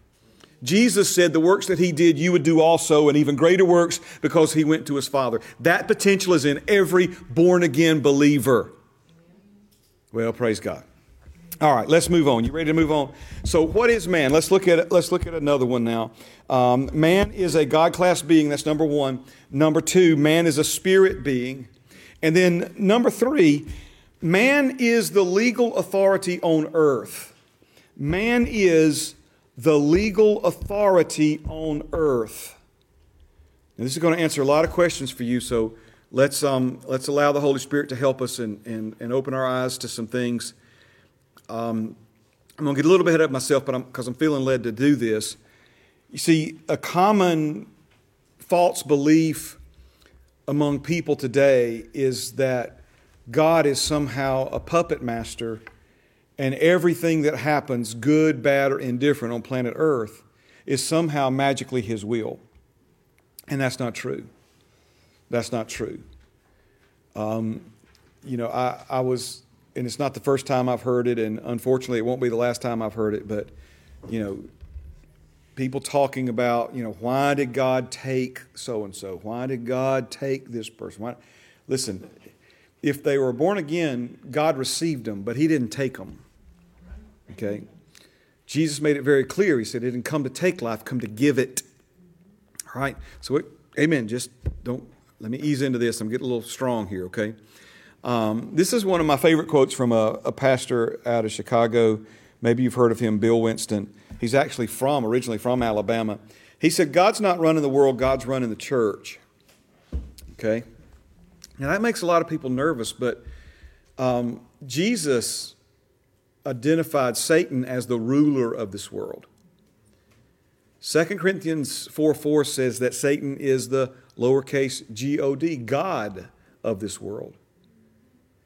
Jesus said the works that he did, you would do also, and even greater works because he went to his Father. That potential is in every born again believer. Well, praise God. All right, let's move on. You ready to move on? So, what is man? Let's look at let's look at another one now. Um, man is a God class being. That's number one. Number two, man is a spirit being, and then number three, man is the legal authority on earth. Man is the legal authority on earth. This is going to answer a lot of questions for you, so let's, um, let's allow the Holy Spirit to help us and, and, and open our eyes to some things. Um, I'm going to get a little bit ahead of myself, but because I'm, I'm feeling led to do this. You see, a common false belief among people today is that God is somehow a puppet master and everything that happens, good, bad, or indifferent on planet Earth, is somehow magically His will. And that's not true. That's not true. Um, you know, I, I was, and it's not the first time I've heard it, and unfortunately, it won't be the last time I've heard it, but, you know, people talking about, you know, why did God take so and so? Why did God take this person? Why? Listen, if they were born again, God received them, but He didn't take them. Okay? Jesus made it very clear. He said, He didn't come to take life, come to give it. All right? So, it, amen. Just don't, let me ease into this. I'm getting a little strong here, okay? Um, this is one of my favorite quotes from a, a pastor out of Chicago. Maybe you've heard of him, Bill Winston. He's actually from, originally from Alabama. He said, God's not running the world, God's running the church. Okay? Now, that makes a lot of people nervous, but um, Jesus identified Satan as the ruler of this world. 2 Corinthians 4 4 says that Satan is the lowercase g O D, God of this world.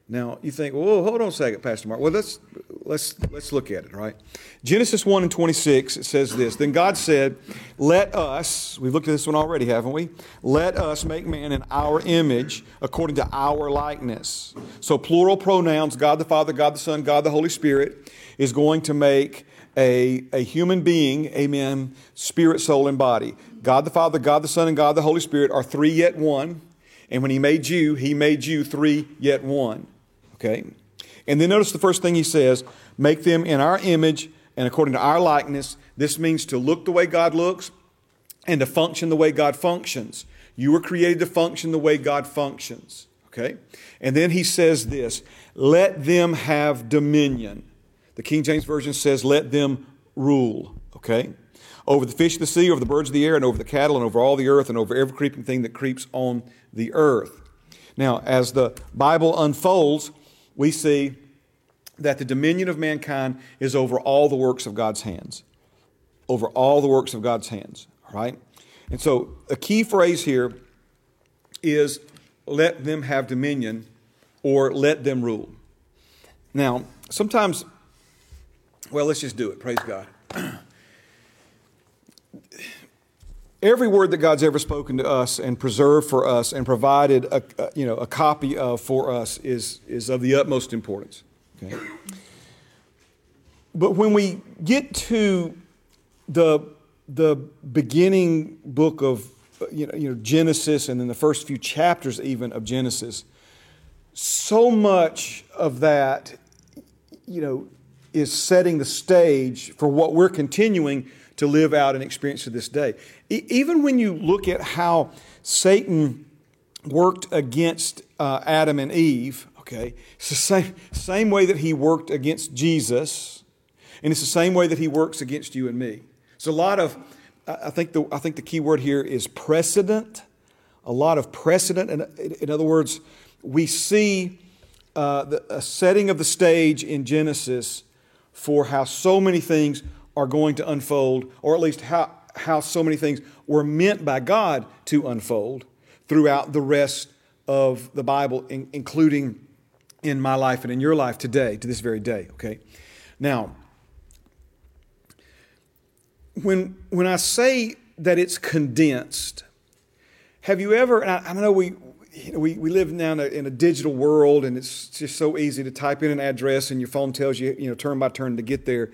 Now you think, well, hold on a second, Pastor Mark. Well, let's let's let's look at it, right? Genesis 1 and 26, it says this. Then God said, Let us, we've looked at this one already, haven't we? Let us make man in our image according to our likeness. So plural pronouns, God the Father, God the Son, God the Holy Spirit, is going to make a, a human being, amen, spirit, soul, and body. God the Father, God the Son, and God the Holy Spirit are three yet one. And when He made you, He made you three yet one. Okay? And then notice the first thing He says make them in our image and according to our likeness. This means to look the way God looks and to function the way God functions. You were created to function the way God functions. Okay? And then He says this let them have dominion. The King James Version says, let them rule, okay? Over the fish of the sea, over the birds of the air, and over the cattle, and over all the earth, and over every creeping thing that creeps on the earth. Now, as the Bible unfolds, we see that the dominion of mankind is over all the works of God's hands. Over all the works of God's hands, right? And so, a key phrase here is let them have dominion or let them rule. Now, sometimes well, let's just do it. Praise God. Every word that God's ever spoken to us and preserved for us and provided a, you know, a copy of for us is, is of the utmost importance. Okay? But when we get to the, the beginning book of you know, you know, Genesis and then the first few chapters even of Genesis, so much of that, you know, is setting the stage for what we're continuing to live out and experience to this day. E- even when you look at how Satan worked against uh, Adam and Eve, okay, it's the same, same way that he worked against Jesus, and it's the same way that he works against you and me. It's a lot of, I think the, I think the key word here is precedent, a lot of precedent. And in other words, we see uh, the, a setting of the stage in Genesis for how so many things are going to unfold, or at least how, how so many things were meant by God to unfold throughout the rest of the Bible, in, including in my life and in your life today, to this very day, okay? Now, when, when I say that it's condensed, have you ever, and I, I know we, you know, we, we live now in a, in a, digital world and it's just so easy to type in an address and your phone tells you, you know, turn by turn to get there.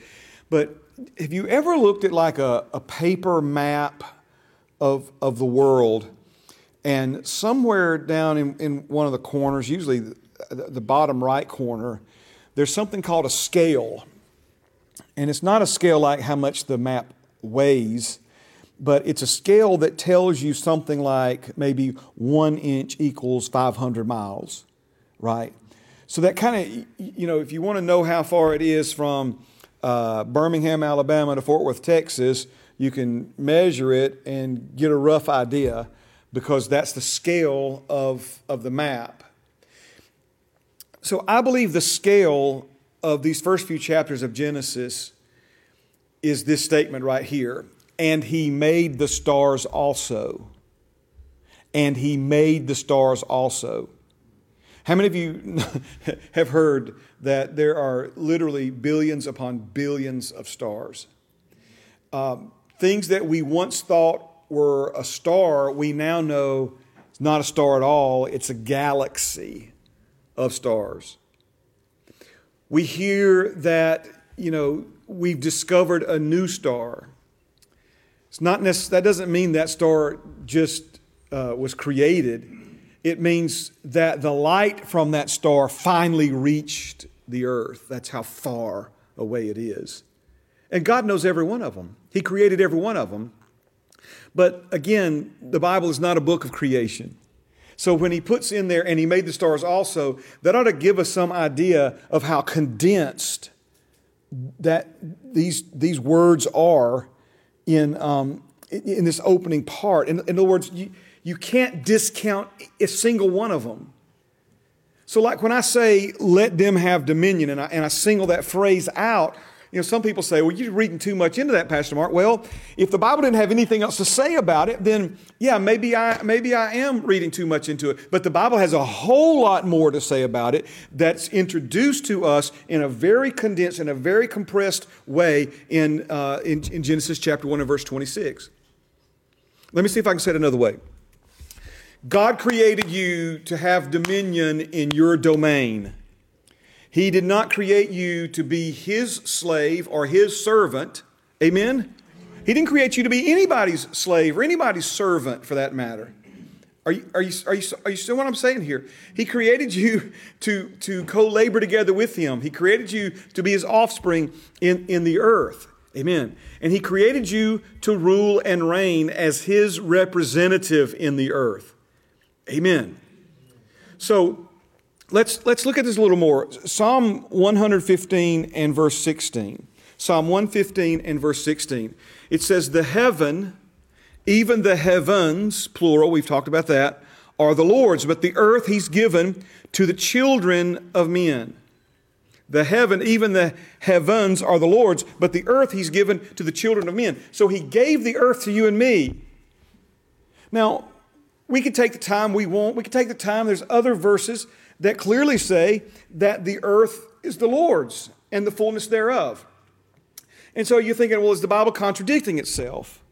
But have you ever looked at like a, a paper map of, of the world and somewhere down in, in one of the corners, usually the, the bottom right corner, there's something called a scale. And it's not a scale like how much the map weighs, but it's a scale that tells you something like maybe one inch equals 500 miles, right? So that kind of, you know, if you want to know how far it is from uh, Birmingham, Alabama to Fort Worth, Texas, you can measure it and get a rough idea. because that's the scale of, of the map. So I believe the scale of these first few chapters of Genesis is this statement right here. And he made the stars also. And he made the stars also. How many of you have heard that there are literally billions upon billions of stars? Um, things that we once thought were a star, we now know it's not a star at all, it's a galaxy of stars. We hear that, you know, we've discovered a new star. It's not that doesn't mean that star just uh, was created. It means that the light from that star finally reached the earth. That's how far away it is. And God knows every one of them. He created every one of them. But again, the Bible is not a book of creation. So when he puts in there, and he made the stars also, that ought to give us some idea of how condensed that these, these words are in, um, in this opening part. In, in other words, you, you can't discount a single one of them. So, like when I say, let them have dominion, and I, and I single that phrase out, you know, some people say, well, you're reading too much into that, Pastor Mark. Well, if the Bible didn't have anything else to say about it, then yeah, maybe I, maybe I am reading too much into it. But the Bible has a whole lot more to say about it that's introduced to us in a very condensed, in a very compressed way in, uh, in, in Genesis chapter 1 and verse 26. Let me see if I can say it another way. God created you to have dominion in your domain. He did not create you to be his slave or his servant. Amen? He didn't create you to be anybody's slave or anybody's servant for that matter. Are you, are you, are you, are you still what I'm saying here? He created you to, to co labor together with him. He created you to be his offspring in, in the earth. Amen. And he created you to rule and reign as his representative in the earth. Amen. So let's, let's look at this a little more. Psalm 115 and verse 16. Psalm 115 and verse 16. It says, The heaven, even the heavens, plural, we've talked about that, are the Lord's, but the earth he's given to the children of men. The heaven, even the heavens are the Lord's, but the earth he's given to the children of men. So he gave the earth to you and me. Now, we could take the time we want. We could take the time. There's other verses that clearly say that the earth is the Lord's and the fullness thereof. And so you're thinking, well, is the Bible contradicting itself?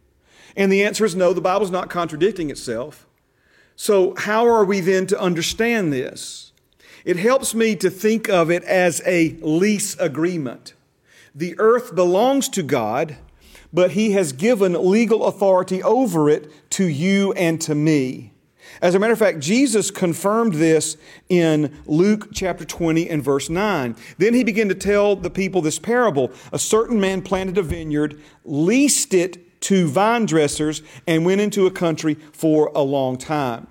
And the answer is no, the Bible's not contradicting itself. So, how are we then to understand this? It helps me to think of it as a lease agreement. The earth belongs to God, but He has given legal authority over it to you and to me. As a matter of fact, Jesus confirmed this in Luke chapter 20 and verse 9. Then he began to tell the people this parable. A certain man planted a vineyard, leased it to vine dressers, and went into a country for a long time.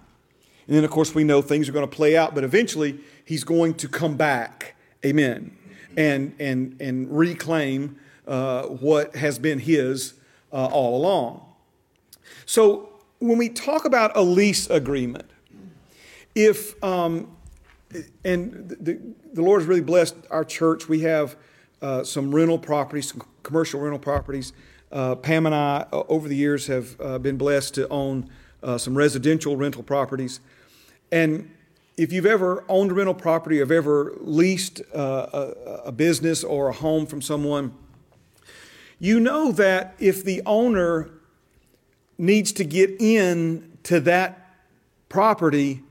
And then, of course, we know things are going to play out, but eventually he's going to come back. Amen. And, and, and reclaim uh, what has been his uh, all along. So when we talk about a lease agreement, if, um, and the, the Lord has really blessed our church, we have uh, some rental properties, some commercial rental properties. Uh, Pam and I, uh, over the years, have uh, been blessed to own some residential rental properties. And if you've ever owned a rental property, or have ever leased uh, a, a business or a home from someone, you know that if the owner needs to get in to that property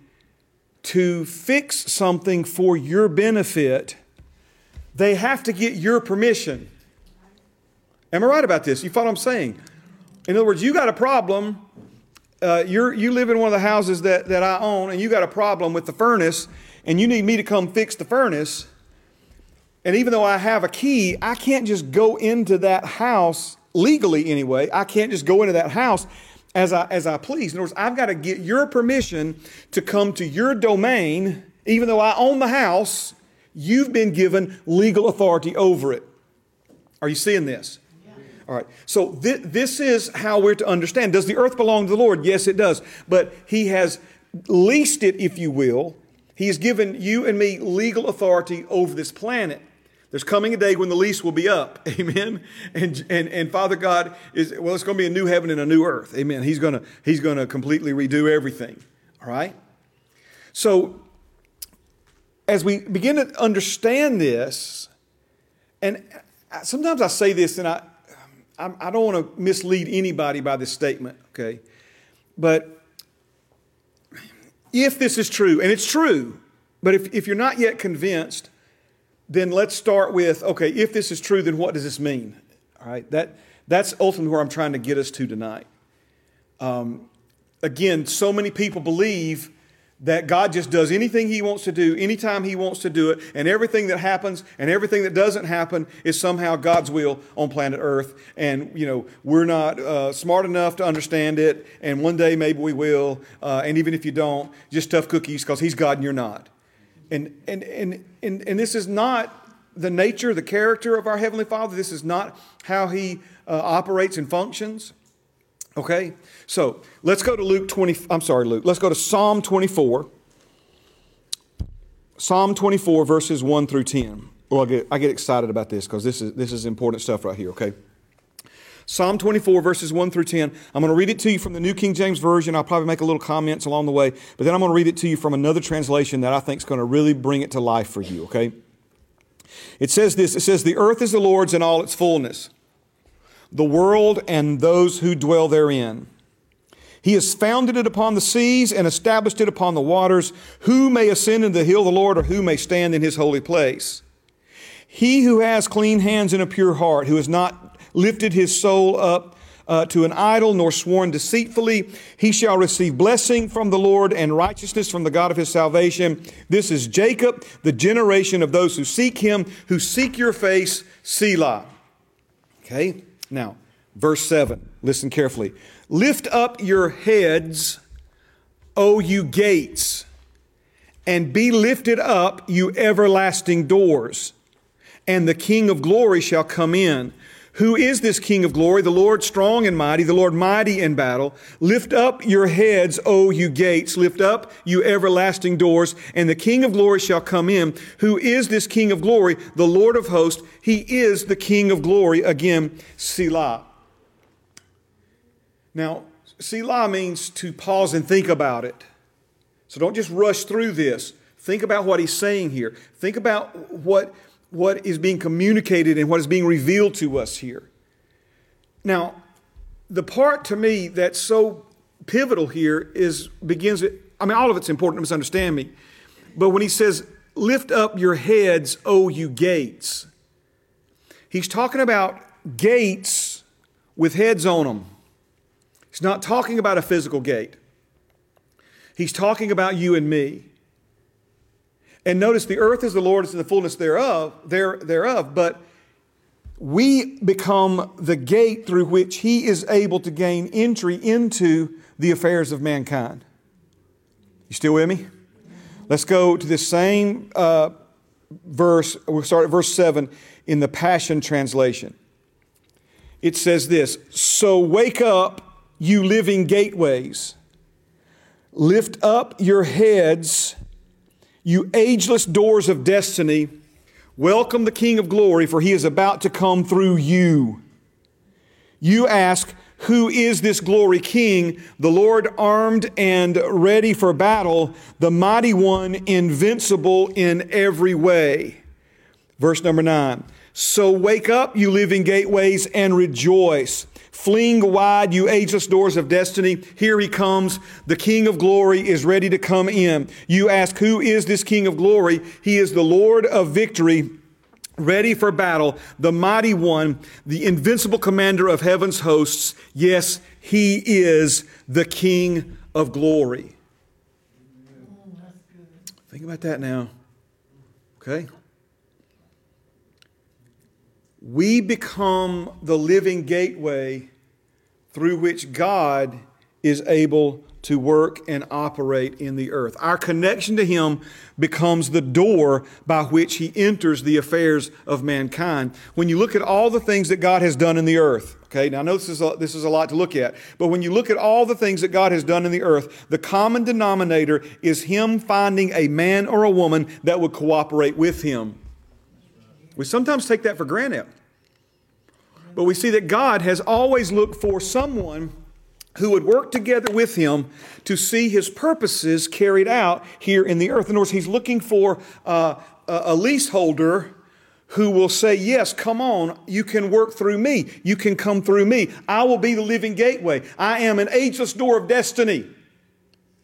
to fix something for your benefit, they have to get your permission. Am I right about this? You follow what I'm saying? In other words, you got a problem. Uh, you you live in one of the houses that, that I own, and you got a problem with the furnace, and you need me to come fix the furnace. And even though I have a key, I can't just go into that house legally anyway, I can't just go into that house as I, as I please. In other words, I've got to get your permission to come to your domain, even though I own the house, you've been given legal authority over it. Are you seeing this? All right. So th- this is how we're to understand. Does the earth belong to the Lord? Yes, it does. But He has leased it, if you will. He has given you and me legal authority over this planet. There's coming a day when the lease will be up. Amen. And, and, and Father God is, well, it's going to be a new heaven and a new earth. Amen. He's going to, he's going to completely redo everything. All right. So as we begin to understand this, and sometimes I say this and I, I, don't want to mislead anybody by this statement, okay? But if this is true, and it's true, but if, if you're not yet convinced, then let's start with okay, if this is true, then what does this mean? All right, that, that's ultimately where I'm trying to get us to tonight. Um, again, so many people believe that God just does anything He wants to do, anytime He wants to do it, and everything that happens and everything that doesn't happen is somehow God's will on planet Earth. And, you know, we're not uh, smart enough to understand it, and one day maybe we will. Uh, and even if you don't, just tough cookies because He's God and you're not. And, and, and, and, and this is not the nature, the character of our Heavenly Father. This is not how He uh, operates and functions. Okay? So let's go to Luke 20. I'm sorry, Luke. Let's go to Psalm 24. Psalm 24, verses 1 through 10. Well, I get, I get excited about this because this is, this is important stuff right here, okay? Psalm 24, verses 1 through 10. I'm going to read it to you from the New King James Version. I'll probably make a little comments along the way, but then I'm going to read it to you from another translation that I think is going to really bring it to life for you, okay? It says this It says, The earth is the Lord's in all its fullness, the world and those who dwell therein. He has founded it upon the seas and established it upon the waters. Who may ascend into the hill of the Lord, or who may stand in his holy place? He who has clean hands and a pure heart, who has not lifted his soul up uh, to an idol, nor sworn deceitfully, he shall receive blessing from the Lord and righteousness from the God of his salvation. This is Jacob, the generation of those who seek him, who seek your face, Selah. Okay, now, verse 7, listen carefully. Lift up your heads, O you gates, and be lifted up, you everlasting doors, and the King of glory shall come in. Who is this King of glory? The Lord strong and mighty, the Lord mighty in battle. Lift up your heads, O you gates. Lift up, you everlasting doors, and the King of glory shall come in. Who is this King of glory? The Lord of hosts. He is the King of glory. Again, Selah. Now, Selah means to pause and think about it. So don't just rush through this. Think about what he's saying here. Think about what, what is being communicated and what is being revealed to us here. Now, the part to me that's so pivotal here is begins I mean all of it's important, to misunderstand me. But when he says, "Lift up your heads, O you gates." He's talking about gates with heads on them. He's not talking about a physical gate. He's talking about you and me. And notice the earth is the Lord's and the fullness thereof, there, thereof, but we become the gate through which he is able to gain entry into the affairs of mankind. You still with me? Let's go to this same uh, verse. We'll start at verse 7 in the Passion Translation. It says this So wake up, you living gateways. Lift up your heads, you ageless doors of destiny. Welcome the King of glory, for he is about to come through you. You ask, Who is this glory King? The Lord armed and ready for battle, the mighty one, invincible in every way. Verse number nine. So wake up, you living gateways, and rejoice. Fling wide, you ageless doors of destiny. Here he comes. The King of glory is ready to come in. You ask, Who is this King of glory? He is the Lord of victory, ready for battle, the mighty one, the invincible commander of heaven's hosts. Yes, he is the King of glory. Mm, Think about that now. Okay? We become the living gateway through which God is able to work and operate in the earth. Our connection to Him becomes the door by which He enters the affairs of mankind. When you look at all the things that God has done in the earth, okay, now I know this is, a, this is a lot to look at, but when you look at all the things that God has done in the earth, the common denominator is Him finding a man or a woman that would cooperate with Him. We sometimes take that for granted. But we see that God has always looked for someone who would work together with him to see his purposes carried out here in the earth. In other words, he's looking for uh, a leaseholder who will say, Yes, come on, you can work through me. You can come through me. I will be the living gateway. I am an ageless door of destiny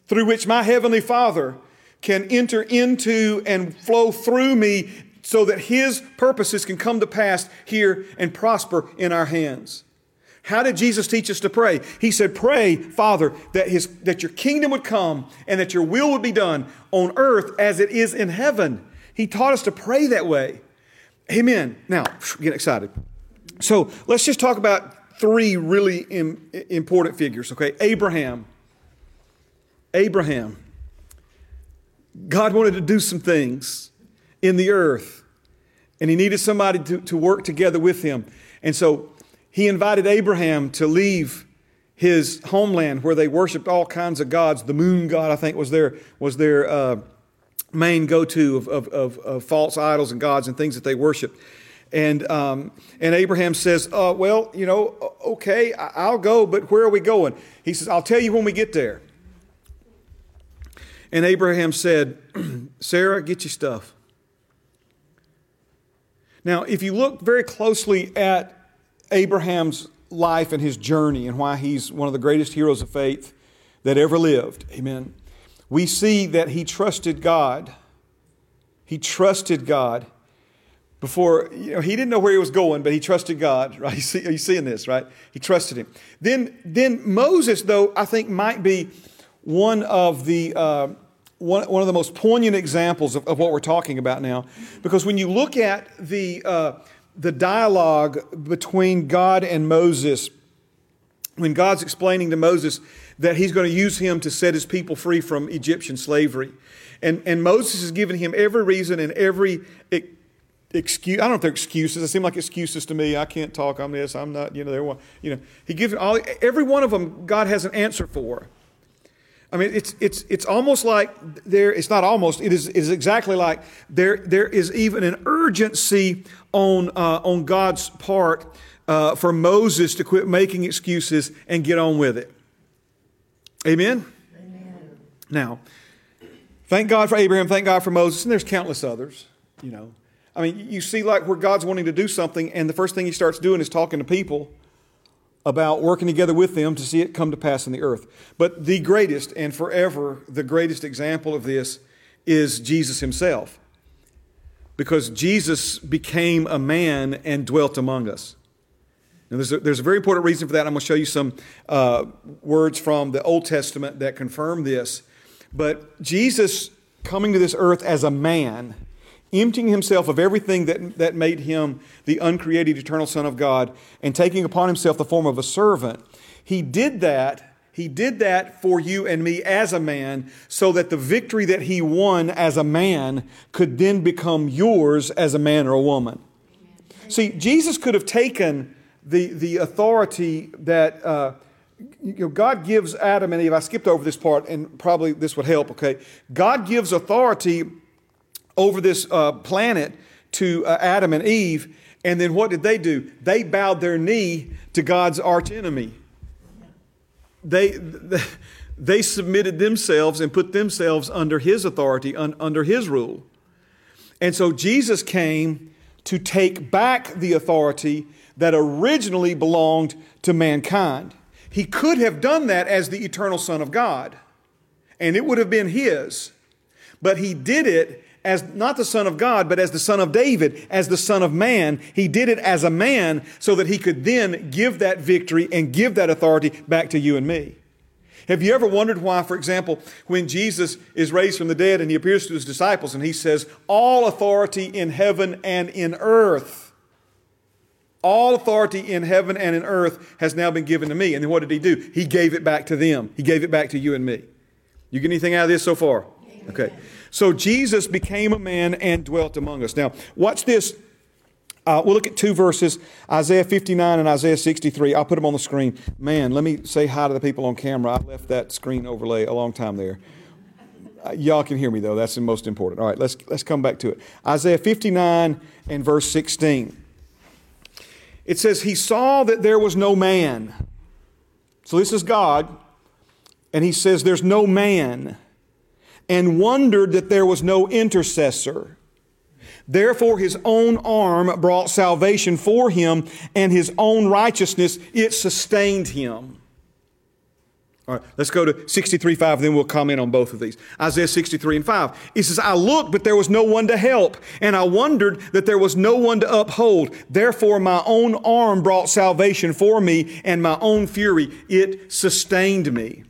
through which my heavenly Father can enter into and flow through me so that his purposes can come to pass here and prosper in our hands. How did Jesus teach us to pray? He said, Pray, Father, that, his, that your kingdom would come and that your will would be done on earth as it is in heaven. He taught us to pray that way. Amen. Now, get excited. So let's just talk about three really Im- important figures, okay? Abraham. Abraham. God wanted to do some things in the earth, and he needed somebody to, to work together with him. And so he invited Abraham to leave his homeland where they worshiped all kinds of gods. The moon god, I think, was their, was their uh, main go to of, of, of, of, false idols and gods and things that they worshiped. And, um, and Abraham says, uh, Well, you know, okay, I'll go, but where are we going? He says, I'll tell you when we get there. And Abraham said, Sarah, get your stuff. Now, if you look very closely at Abraham's life and his journey and why he's one of the greatest heroes of faith that ever lived. Amen. We see that he trusted God. He trusted God before, you know, he didn't know where he was going, but he trusted God, right? You see, are you seeing this, right? He trusted him. Then, then Moses, though, I think might be one of the, uh, one, one of the most poignant examples of, of, what we're talking about now. Because when you look at the, uh, the dialogue between God and Moses when God's explaining to Moses that he's going to use him to set his people free from Egyptian slavery. And, and Moses is giving him every reason and every excuse. I don't know if they're excuses. They seem like excuses to me. I can't talk. I'm this. I'm not. You know. They're one. You know. He gives all every one of them. God has an answer for. I mean, it's, it's, it's almost like there, it's not almost, it is, it is exactly like there, there is even an urgency on, uh, on God's part uh, for Moses to quit making excuses and get on with it. Amen? Amen? Now, thank God for Abraham, thank God for Moses, and there's countless others, you know. I mean, you see, like, where God's wanting to do something, and the first thing he starts doing is talking to people about working together with them to see it come to pass in the earth. But the greatest and forever the greatest example of this is Jesus himself. Because Jesus became a man and dwelt among us. Now, there's a, there's a very important reason for that. I'm going to show you some uh, words from the Old Testament that confirm this. But Jesus coming to this earth as a man emptying himself of everything that, that made him the uncreated eternal Son of God and taking upon himself the form of a servant. He did that. He did that for you and me as a man so that the victory that he won as a man could then become yours as a man or a woman. See, Jesus could have taken the, the authority that uh, you know, God gives Adam and Eve. I skipped over this part, and probably this would help, okay? God gives authority over this uh, planet to uh, Adam and Eve. And then what did they do? They bowed their knee to God's archenemy. They, they submitted themselves and put themselves under his authority, un, under his rule. And so Jesus came to take back the authority that originally belonged to mankind. He could have done that as the eternal Son of God, and it would have been his. But he did it as not the Son of God, but as the Son of David, as the Son of Man. He did it as a man so that he could then give that victory and give that authority back to you and me. Have you ever wondered why, for example, when Jesus is raised from the dead and he appears to his disciples and he says, All authority in heaven and in earth, All authority in heaven and in earth has now been given to me. And then what did he do? He gave it back to them. He gave it back to you and me. You get anything out of this so far? Okay. So Jesus became a man and dwelt among us. Now, watch this. Uh, we'll look at two verses Isaiah 59 and Isaiah 63. I'll put them on the screen. Man, let me say hi to the people on camera. I left that screen overlay a long time there. Uh, y'all can hear me though. That's the most important. All right, let's, let's come back to it. Isaiah 59 and verse 16. It says, He saw that there was no man. So this is God and he says, There's no man, and wondered that there was no intercessor. Therefore, his own arm brought salvation for him, and his own righteousness, it sustained him. All right, let's go to 63 5, then we'll comment on both of these. Isaiah 63 and 5. He says, I looked, but there was no one to help, and I wondered that there was no one to uphold. Therefore, my own arm brought salvation for me, and my own fury, it sustained me.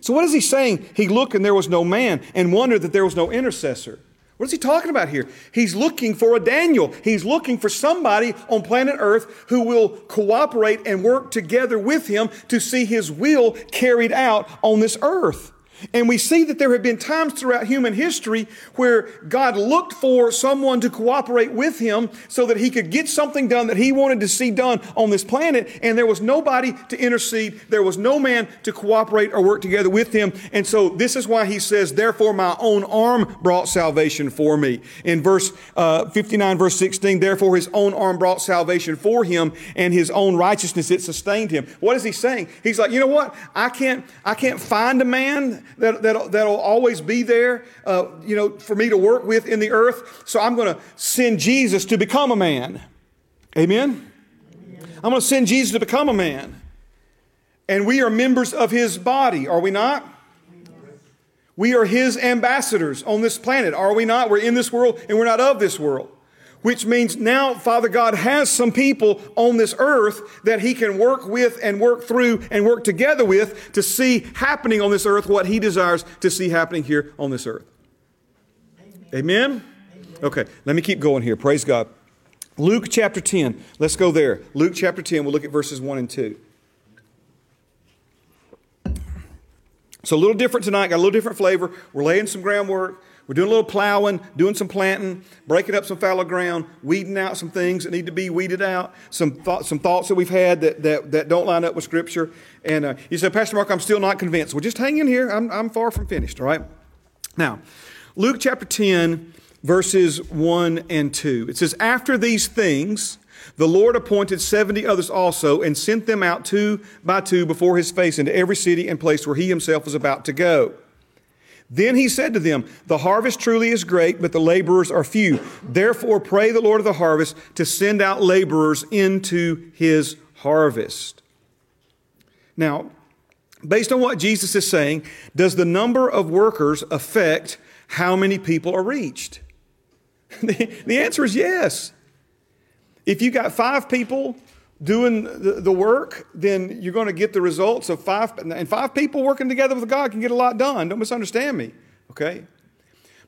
So, what is he saying? He looked and there was no man, and wondered that there was no intercessor. What is he talking about here? He's looking for a Daniel. He's looking for somebody on planet Earth who will cooperate and work together with him to see his will carried out on this earth. And we see that there have been times throughout human history where God looked for someone to cooperate with him so that he could get something done that he wanted to see done on this planet, and there was nobody to intercede. There was no man to cooperate or work together with him. And so this is why he says, Therefore, my own arm brought salvation for me. In verse uh, 59, verse 16, therefore his own arm brought salvation for him, and his own righteousness it sustained him. What is he saying? He's like, you know what? I can't, I can't find a man that, that, that'll always be there, uh, you know, for me to work with in the earth. So I'm going to send Jesus to become a man. Amen? I'm going to send Jesus to become a man. And we are members of his body, are we not? We are his ambassadors on this planet, are we not? We're in this world and we're not of this world which means now Father God has some people on this earth that He can work with and work through and work together with to see happening on this earth what He desires to see happening here on this earth. Amen? Amen? Okay, let me keep going here. Praise God. Luke chapter 10. Let's go there. Luke chapter 10. We'll look at verses 1 and 2. So a little different tonight, got a little different flavor. We're laying some groundwork. We're doing a little plowing, doing some planting, breaking up some fallow ground, weeding out some things that need to be weeded out, some, thoughts, some thoughts that we've had that, that, that don't line up with Scripture. And uh, you say, Pastor Mark, I'm still not convinced. Well, just hang in here. I'm, I'm far from finished, all right? Now, Luke chapter 10, verses 1 and 2. It says, After these things, the Lord appointed 70 others also and sent them out two by two before his face into every city and place where he himself was about to go. Then he said to them, The harvest truly is great, but the laborers are few. Therefore, pray the Lord of the harvest to send out laborers into his harvest. Now, based on what Jesus is saying, does the number of workers affect how many people are reached? the, answer is yes. If you got five people doing the, the work, then you're going to get the results of five. And five people working together with God can get a lot done. Don't misunderstand me, okay?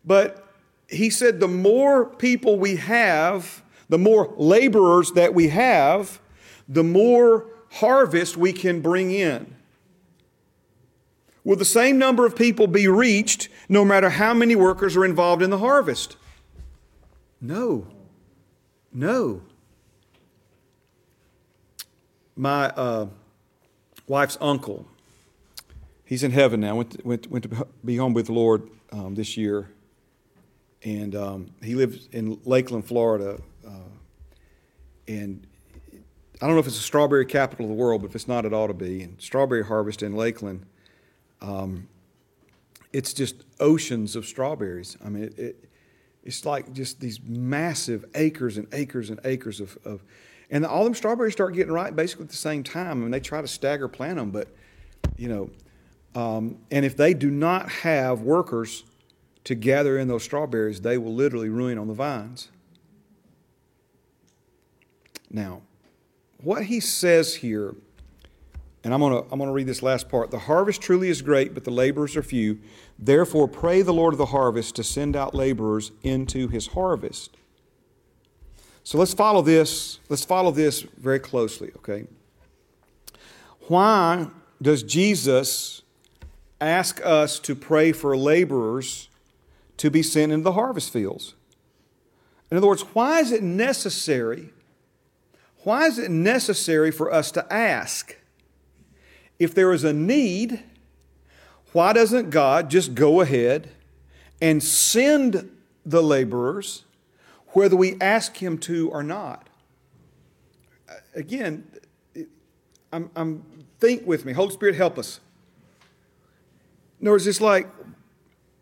But he said the more people we have, the more laborers that we have, the more harvest we can bring in. Will the same number of people be reached no matter how many workers are involved in the harvest? No. No my uh, wife's uncle, he's in heaven now, went to, went, went to be home with the Lord um, this year. And um, he lives in Lakeland, Florida. Uh, and I don't know if it's the strawberry capital of the world, but if it's not, it ought to be. And strawberry harvest in Lakeland, um, it's just oceans of strawberries. I mean, it, it, it's like just these massive acres and acres and acres of, of and all them strawberries start getting ripe basically at the same time. Mean, they try to stagger plant them, but, you know, um, and if they do not have workers to gather in those strawberries, they will literally ruin on the vines. Now, what he says here, and I'm going to I'm going to read this last part. The harvest truly is great, but the laborers are few. Therefore, pray the Lord of the harvest to send out laborers into his harvest. So let's follow this. Let's follow this very closely, okay? Why does Jesus ask us to pray for laborers to be sent into the harvest fields? In other words, why is it necessary? Why is it necessary for us to ask? If there is a need, why doesn't God just go ahead and send the laborers whether we ask Him to or not? Uh, again, I'm, I'm think with me. Holy Spirit, help us. In other words, it's like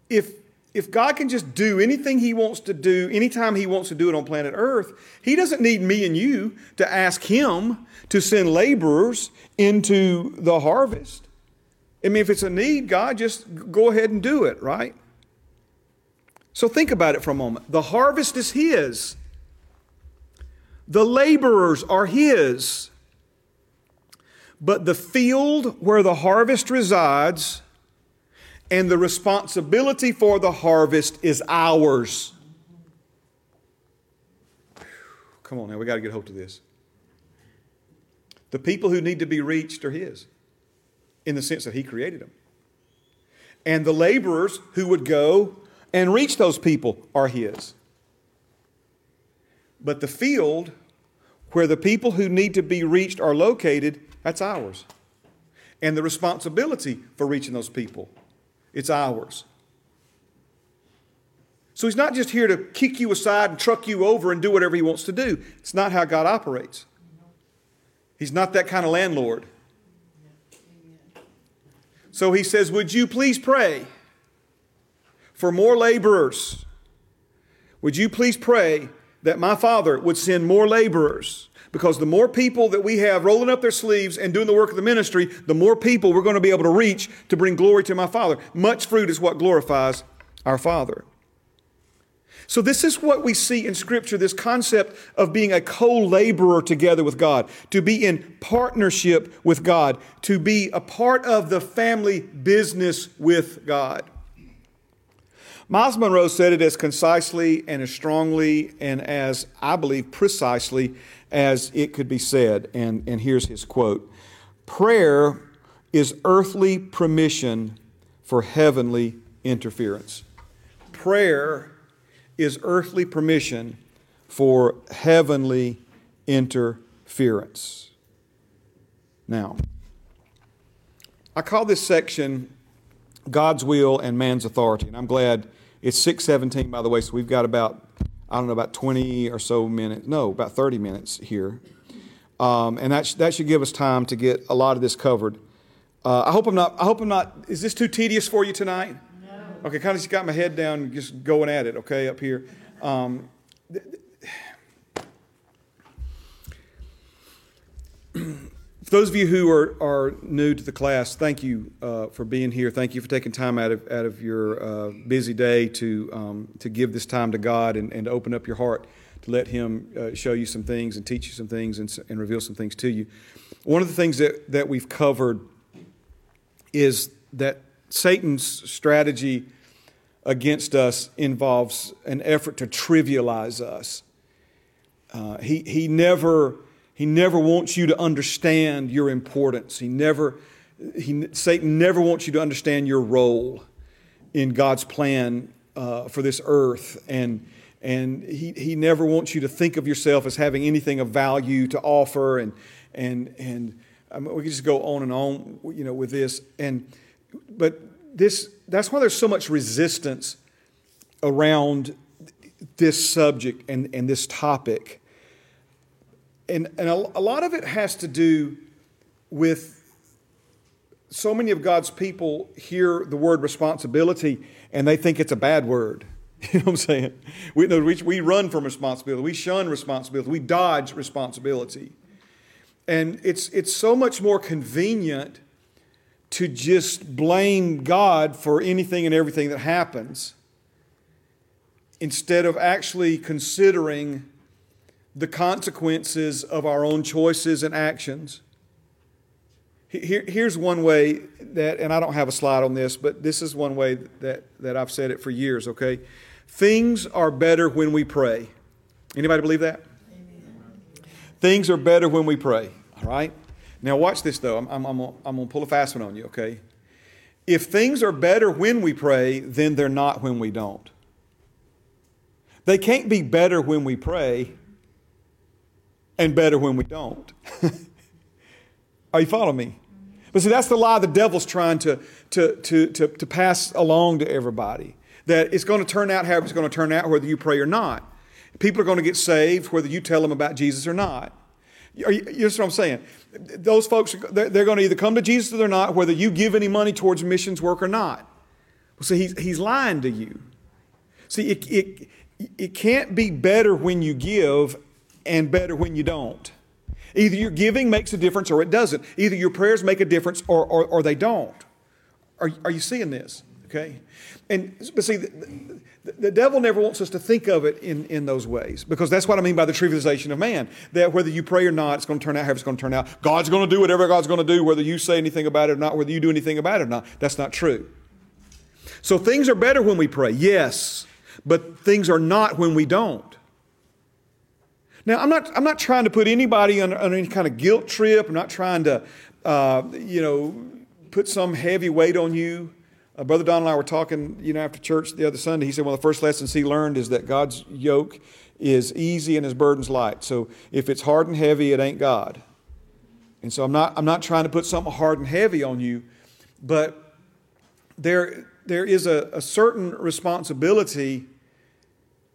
if if God can just do anything He wants to do, anytime He wants to do it on planet Earth, He doesn't need me and you to ask Him to send laborers into the harvest. I mean, if it's a need, God, just go ahead and do it, right? So think about it for a moment. The harvest is His, the laborers are His, but the field where the harvest resides and the responsibility for the harvest is ours. Come on now, we got to get hold of this. The people who need to be reached are His in the sense that He created them. And the laborers who would go and reach those people are His. But the field where the people who need to be reached are located, that's ours. And the responsibility for reaching those people, it's ours. So he's not just here to kick you aside and truck you over and do whatever he wants to do. It's not how God operates. He's not that kind of landlord. So he says, Would you please pray for more laborers? Would you please pray that my Father would send more laborers? Because the more people that we have rolling up their sleeves and doing the work of the ministry, the more people we're going to be able to reach to bring glory to my Father. Much fruit is what glorifies our Father. So, this is what we see in Scripture this concept of being a co laborer together with God, to be in partnership with God, to be a part of the family business with God. Myles Munroe said it as concisely and as strongly and as, I believe, precisely as it could be said. And, and here's his quote Prayer is earthly permission for heavenly interference. Prayer is earthly permission for heavenly interference. Now, I call this section God's will and man's authority, and I'm glad it's 617 by the way, so we've got about I don't know about 20 or so minutes. No, about 30 minutes here. Um, and that, sh- that should give us time to get a lot of this covered. Uh, I hope I'm not, I hope I'm not, is this too tedious for you tonight? Okay, kind of just got my head down, just going at it, okay, up here. Um, for those of you who are, are new to the class, thank you uh, for being here. Thank you for taking time out of, out of your uh, busy day to, um, to give this time to God and, and open up your heart to let Him uh, show you some things and teach you some things and, and reveal some things to you. One of the things that, that we've covered is that Satan's strategy against us involves an effort to trivialize us. Uh, he, he, never, he never wants you to understand your importance. He never, he, Satan never wants you to understand your role in God's plan uh, for this earth. And, and he, he never wants you to think of yourself as having anything of value to offer. And, and, and I mean, we can just go on and on you know, with this. And, but this, that's why there's so much resistance around this subject and, and this topic. And, and a, a lot of it has to do with so many of God's people hear the word responsibility and they think it's a bad word. You know what I'm saying? We, we run from responsibility. We shun responsibility. We dodge responsibility. And it's, it's so much more convenient to just blame God for anything and everything that happens instead of actually considering the consequences of our own choices and actions. Here, here's one way that, and I don't have a slide on this, but this is one way that, that I've said it for years, okay? Things are better when we pray. Anybody believe that? Things are better when we pray. All right? Now, watch this, though. I'm, I'm, I'm, gonna, I'm going to pull a fast one on you, okay? If things are better when we pray, then they're not when we don't. They can't be better when we pray and better when we don't. Are you following me? But see, that's the lie the devil's trying to, to, to, to, to pass along to everybody. That it's going to turn out however it's going to turn out, whether you pray or not. People are going to get saved whether you tell them about Jesus or not. You, know what I'm saying? Those folks, they're, they're going to either come to Jesus or they're not, whether you give any money towards missions work or not. Well, see, he's, he's lying to you. See, it, it, it can't be better when you give and better when you don't. Either your giving makes a difference or it doesn't. Either your prayers make a difference or, or, or they don't. Are, are you seeing this? Okay? And but see, the, the, the, devil never wants us to think of it in, in those ways because that's what I mean by the trivialization of man. That whether you pray or not, it's going to turn out how it's going to turn out. God's going to do whatever God's going to do, whether you say anything about it or not, whether you do anything about it or not. That's not true. So things are better when we pray, yes, but things are not when we don't. Now, I'm not, I'm not trying to put anybody on, on any kind of guilt trip. I'm not trying to, uh, you know, put some heavy weight on you. Uh, Brother Don and I were talking, you know, after church the other Sunday. He said one of the first lessons he learned is that God's yoke is easy and his burden's light. So if it's hard and heavy, it ain't God. And so I'm not, I'm not trying to put something hard and heavy on you, but there, there is a, a certain responsibility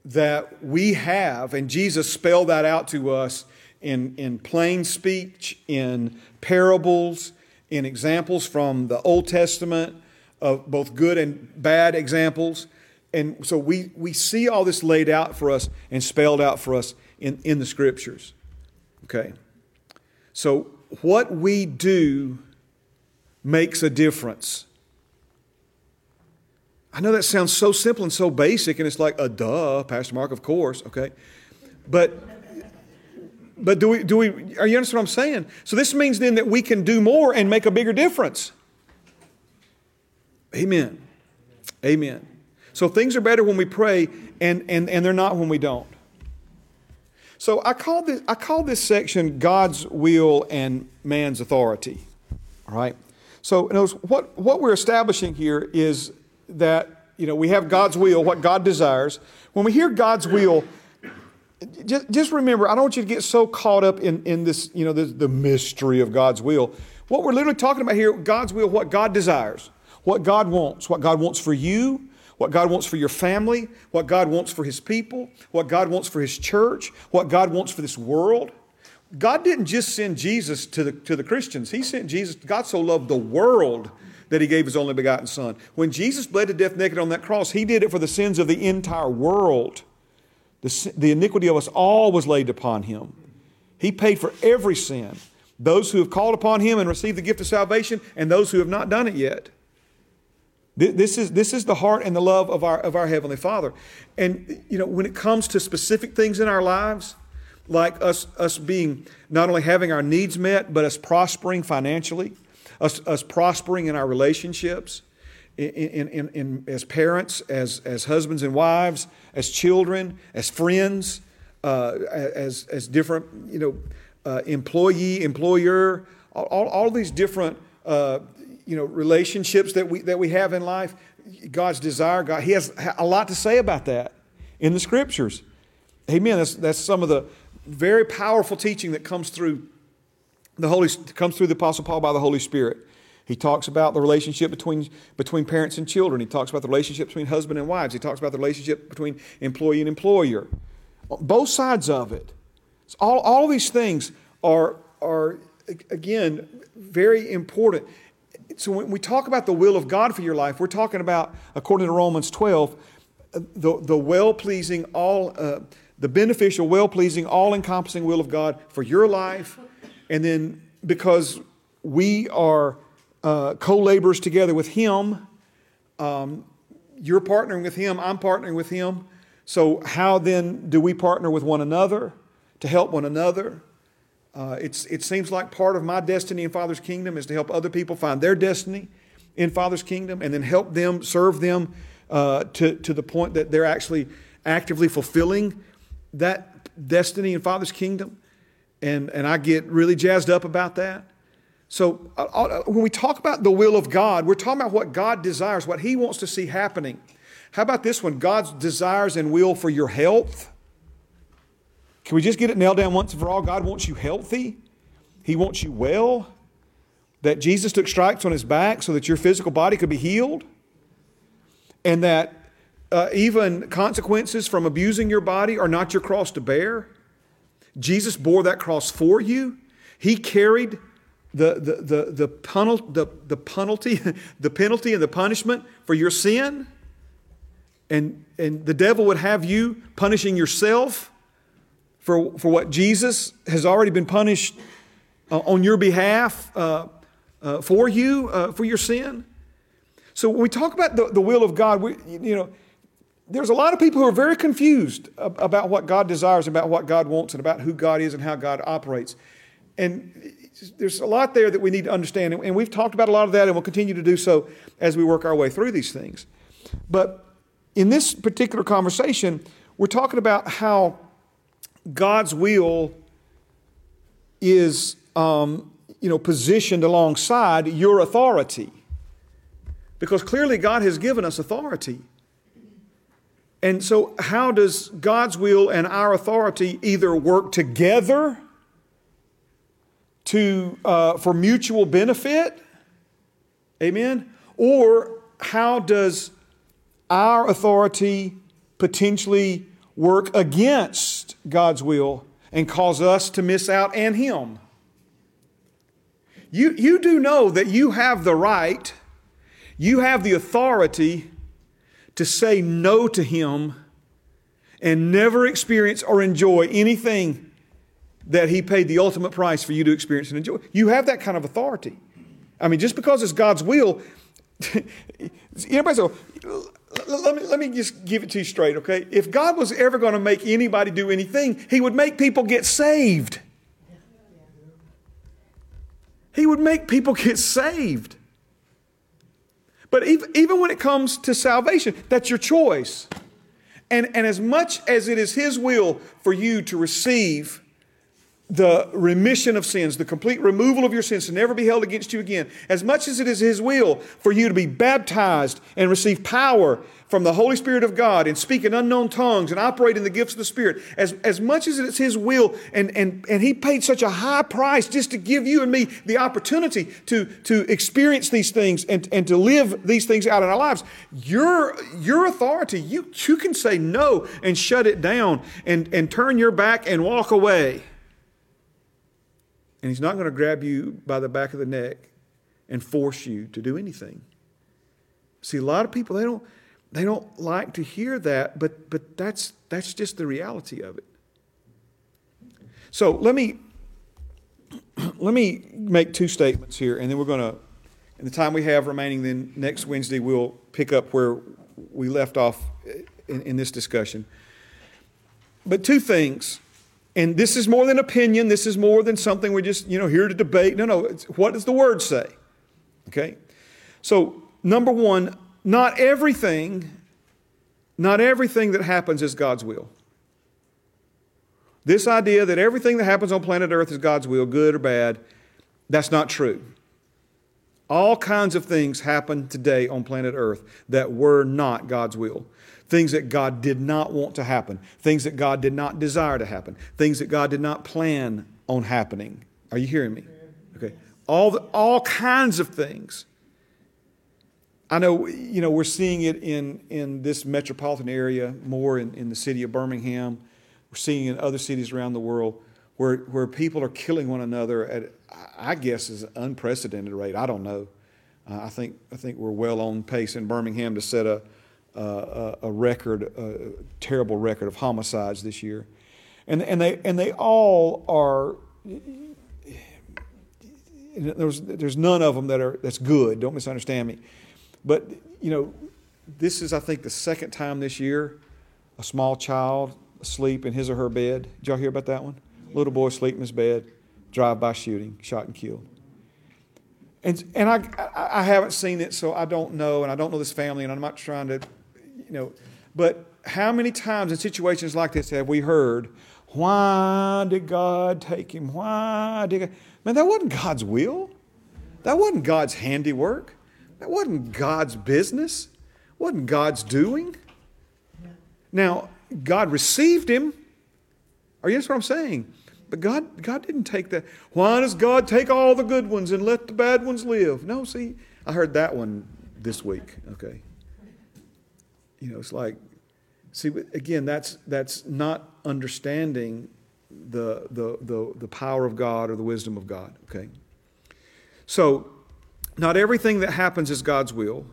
that we have, and Jesus spelled that out to us in, in plain speech, in parables, in examples from the Old Testament of both good and bad examples. And so we, we see all this laid out for us and spelled out for us in, in the scriptures. Okay. So what we do makes a difference. I know that sounds so simple and so basic, and it's like a duh, Pastor Mark, of course, okay? But but do we do we are you understand what I'm saying? So this means then that we can do more and make a bigger difference. Amen. Amen. So things are better when we pray and and, and they're not when we don't. So I call this I call this section God's will and man's authority. All right. So notice what, what we're establishing here is that you know we have God's will, what God desires. When we hear God's will, just, just remember, I don't want you to get so caught up in, in this, you know, the, the mystery of God's will. What we're literally talking about here, God's will, what God desires, what God wants, what God wants for you, what God wants for your family, what God wants for His people, what God wants for His church, what God wants for this world. God didn't just send Jesus to the, to the Christians. He sent Jesus, God so loved the world that he gave his only begotten Son. When Jesus bled to death naked on that cross, he did it for the sins of the entire world. The, the iniquity of us all was laid upon him. He paid for every sin. Those who have called upon him and received the gift of salvation, and those who have not done it yet. This is, this is the heart and the love of our, of our Heavenly Father. And, you know, when it comes to specific things in our lives, like us, us being not only having our needs met, but us prospering financially, us, us prospering in our relationships, in, in, in, in, as parents, as, as husbands and wives, as children, as friends, uh, as, as different, you know, uh, employee, employer, all, all these different, uh, you know, relationships that we, that we have in life. God's desire, God, He has a lot to say about that in the scriptures. Amen. That's, that's some of the very powerful teaching that comes through the Holy comes through the Apostle Paul by the Holy Spirit. He talks about the relationship between, between parents and children. He talks about the relationship between husband and wives. He talks about the relationship between employee and employer. Both sides of it. So all, all these things are, are, again, very important. So when we talk about the will of God for your life, we're talking about, according to Romans 12, the, the well pleasing, all, uh, the beneficial, well pleasing, all encompassing will of God for your life and then because we are uh, co laborers together with Him, um, you're partnering with Him, I'm partnering with Him. So, how then do we partner with one another to help one another? Uh, it's, it seems like part of my destiny in Father's kingdom is to help other people find their destiny in Father's kingdom and then help them, serve them uh, to, to the point that they're actually actively fulfilling that destiny in Father's kingdom. And, and I get really jazzed up about that. So uh, uh, when we talk about the will of God, we're talking about what God desires, what He wants to see happening. How about this one? God's desires and will for your health. Can we just get it nailed down once and for all? God wants you healthy. He wants you well. That Jesus took stripes on his back so that your physical body could be healed. And that uh, even consequences from abusing your body are not your cross to bear. Jesus bore that cross for you. He carried the, the, the, the, penal, the, the penalty, the penalty and the punishment for your sin. And, and the devil would have you punishing yourself for, for what Jesus has already been punished uh, on your behalf uh, uh, for you, uh, for your sin. So when we talk about the, the will of God, we, you know, there's a lot of people who are very confused about what God desires, about what God wants, and about who God is and how God operates. And there's a lot there that we need to understand. And we've talked about a lot of that, and we'll continue to do so as we work our way through these things. But in this particular conversation, we're talking about how God's will is um, you know, positioned alongside your authority. Because clearly God has given us authority. And so, how does God's will and our authority either work together to, uh, for mutual benefit? Amen? Or how does our authority potentially work against God's will and cause us to miss out and Him? You, you do know that you have the right, you have the authority to say no to Him and never experience or enjoy anything that He paid the ultimate price for you to experience and enjoy. You have that kind of authority. I mean, just because it's God's will, everybody say, let me, let me just give it to you straight, okay? If God was ever going to make anybody do anything, He would make people get saved. He would make people get saved. But even, when it comes to salvation, that's your choice. And, and as much as it is His will for you to receive the remission of sins, the complete removal of your sins to never be held against you again, as much as it is His will for you to be baptized and receive power from the Holy Spirit of God and speak in unknown tongues and operate in the gifts of the Spirit, as, as much as it's His will, and, and, and He paid such a high price just to give you and me the opportunity to, to experience these things and, and to live these things out in our lives, your, your authority, you, you can say no and shut it down and, and turn your back and walk away. And he's not going to grab you by the back of the neck and force you to do anything. See, a lot of people, they don't, they don't like to hear that, but, but that's, that's just the reality of it. So let me, let me make two statements here, and then we're going to, in the time we have remaining, then next Wednesday we'll pick up where we left off in, in this discussion. But two things and this is more than opinion. This is more than something we're just, you know, here to debate. No, no. what does the word say? Okay. So, number one, not everything, not everything that happens is God's will. This idea that everything that happens on planet Earth is God's will, good or bad, that's not true. All kinds of things happen today on planet Earth that were not God's will things that God did not want to happen, things that God did not desire to happen, things that God did not plan on happening. Are you hearing me? Okay. All, the, all kinds of things. I know, you know, we're seeing it in, in this metropolitan area more in, in the city of Birmingham. We're seeing in other cities around the world where, where people are killing one another at, I guess, is an unprecedented rate. I don't know. Uh, I, think, I think we're well on pace in Birmingham to set a, uh, a record, a terrible record of homicides this year. And, and, they, and they all are, there's, there's none of them that are, that's good, don't misunderstand me. But, you know, this is, I think, the second time this year a small child asleep in his or her bed. Did y'all hear about that one? Little boy asleep in his bed, drive-by shooting, shot and killed. And, and I, I haven't seen it, so I don't know, and I don't know this family, and I'm not trying to you know, but how many times in situations like this have we heard Why did God take him? Why did God? Man, that wasn't God's will. That wasn't God's handiwork. That wasn't God's business. Wasn't God's doing. Now, God received him. Are you what I'm saying? But God, God didn't take that. Why does God take all the good ones and let the bad ones live? No, see, I heard that one this week. Okay. You know, it's like, see, again, that's that's not understanding the the the, the power of God or the wisdom of God. Okay. So, not everything that happens is God's will.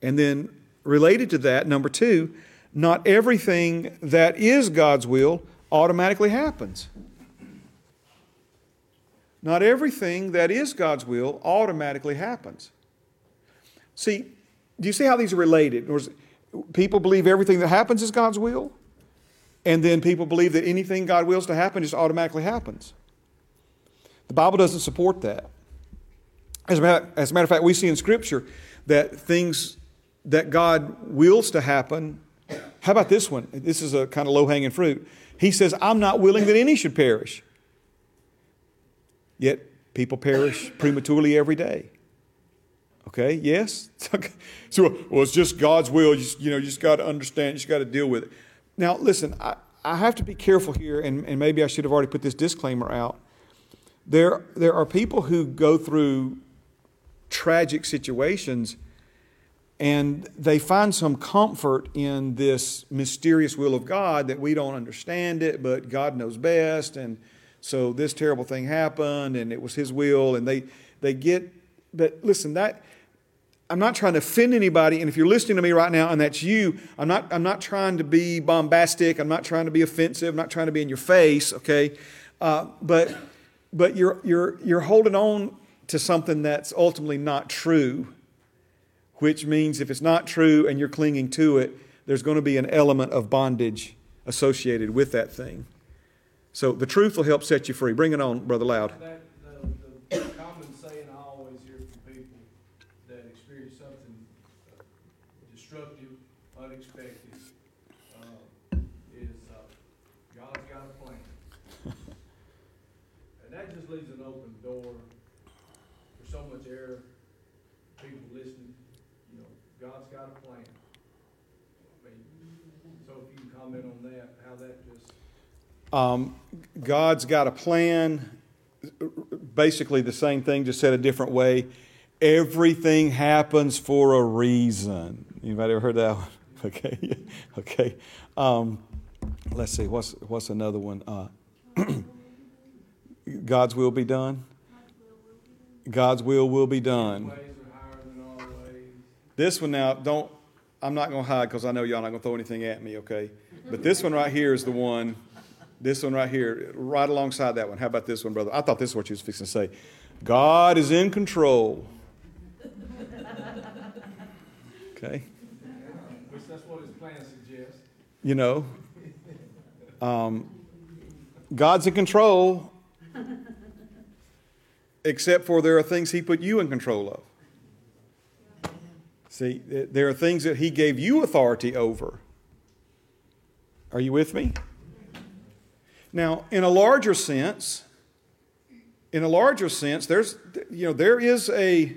And then related to that, number two, not everything that is God's will automatically happens. Not everything that is God's will automatically happens. See, do you see how these are related? People believe everything that happens is God's will, and then people believe that anything God wills to happen just automatically happens. The Bible doesn't support that. As a, matter, as a matter of fact, we see in Scripture that things that God wills to happen. How about this one? This is a kind of low hanging fruit. He says, I'm not willing that any should perish. Yet people perish prematurely every day. Okay, yes? so, well, it's just God's will. You, you know, you just got to understand, you just got to deal with it. Now, listen, I, I have to be careful here, and, and maybe I should have already put this disclaimer out. There, there are people who go through tragic situations and they find some comfort in this mysterious will of God that we don't understand it, but God knows best. And so this terrible thing happened and it was His will. And they, they get, but listen, that, I'm not trying to offend anybody. And if you're listening to me right now and that's you, I'm not, I'm not trying to be bombastic. I'm not trying to be offensive. I'm not trying to be in your face, okay? Uh, but but you're, you're, you're holding on to something that's ultimately not true which means if it's not true and you're clinging to it, there's going to be an element of bondage associated with that thing. So the truth will help set you free. Bring it on, Brother Loud. That, the, the common saying I always hear from people that experience something destructive, unexpected, uh, is uh, God's got a plan. and that just leaves an open door for so much error, people listening God's got a plan. I mean, so if you can comment on that, how that just. Um, God's got a plan. Basically, the same thing, just said a different way. Everything happens for a reason. Anybody ever heard that one? Okay, okay. Um, let's see. What's what's another one? Uh, God's will be done. God's will will be done. This one now, don't, I'm not going to hide because I know y'all not going to throw anything at me, okay? But this one right here is the one, this one right here, right alongside that one. How about this one, brother? I thought this is what you was fixing to say. God is in control. Okay? Which that's what his plan suggests. You know, um, God's in control, except for there are things he put you in control of. See, there are things that He gave you authority over. Are you with me? Now, in a larger sense, in a larger sense, there's, you know, there is a,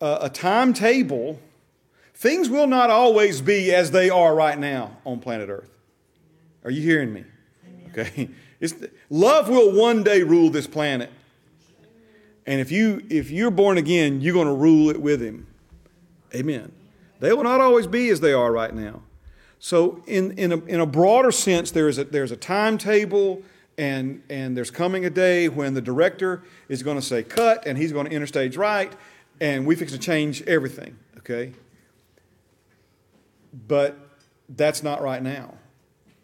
a, a timetable. Things will not always be as they are right now on planet Earth. Are you hearing me? Okay. It's, love will one day rule this planet. And if, you, if you're born again, you're going to rule it with Him. Amen. They will not always be as they are right now. So, in, in, a, in a broader sense, there is a, there's a timetable, and, and there's coming a day when the director is going to say cut, and he's going to enter stage right, and we fix to change everything, okay? But that's not right now.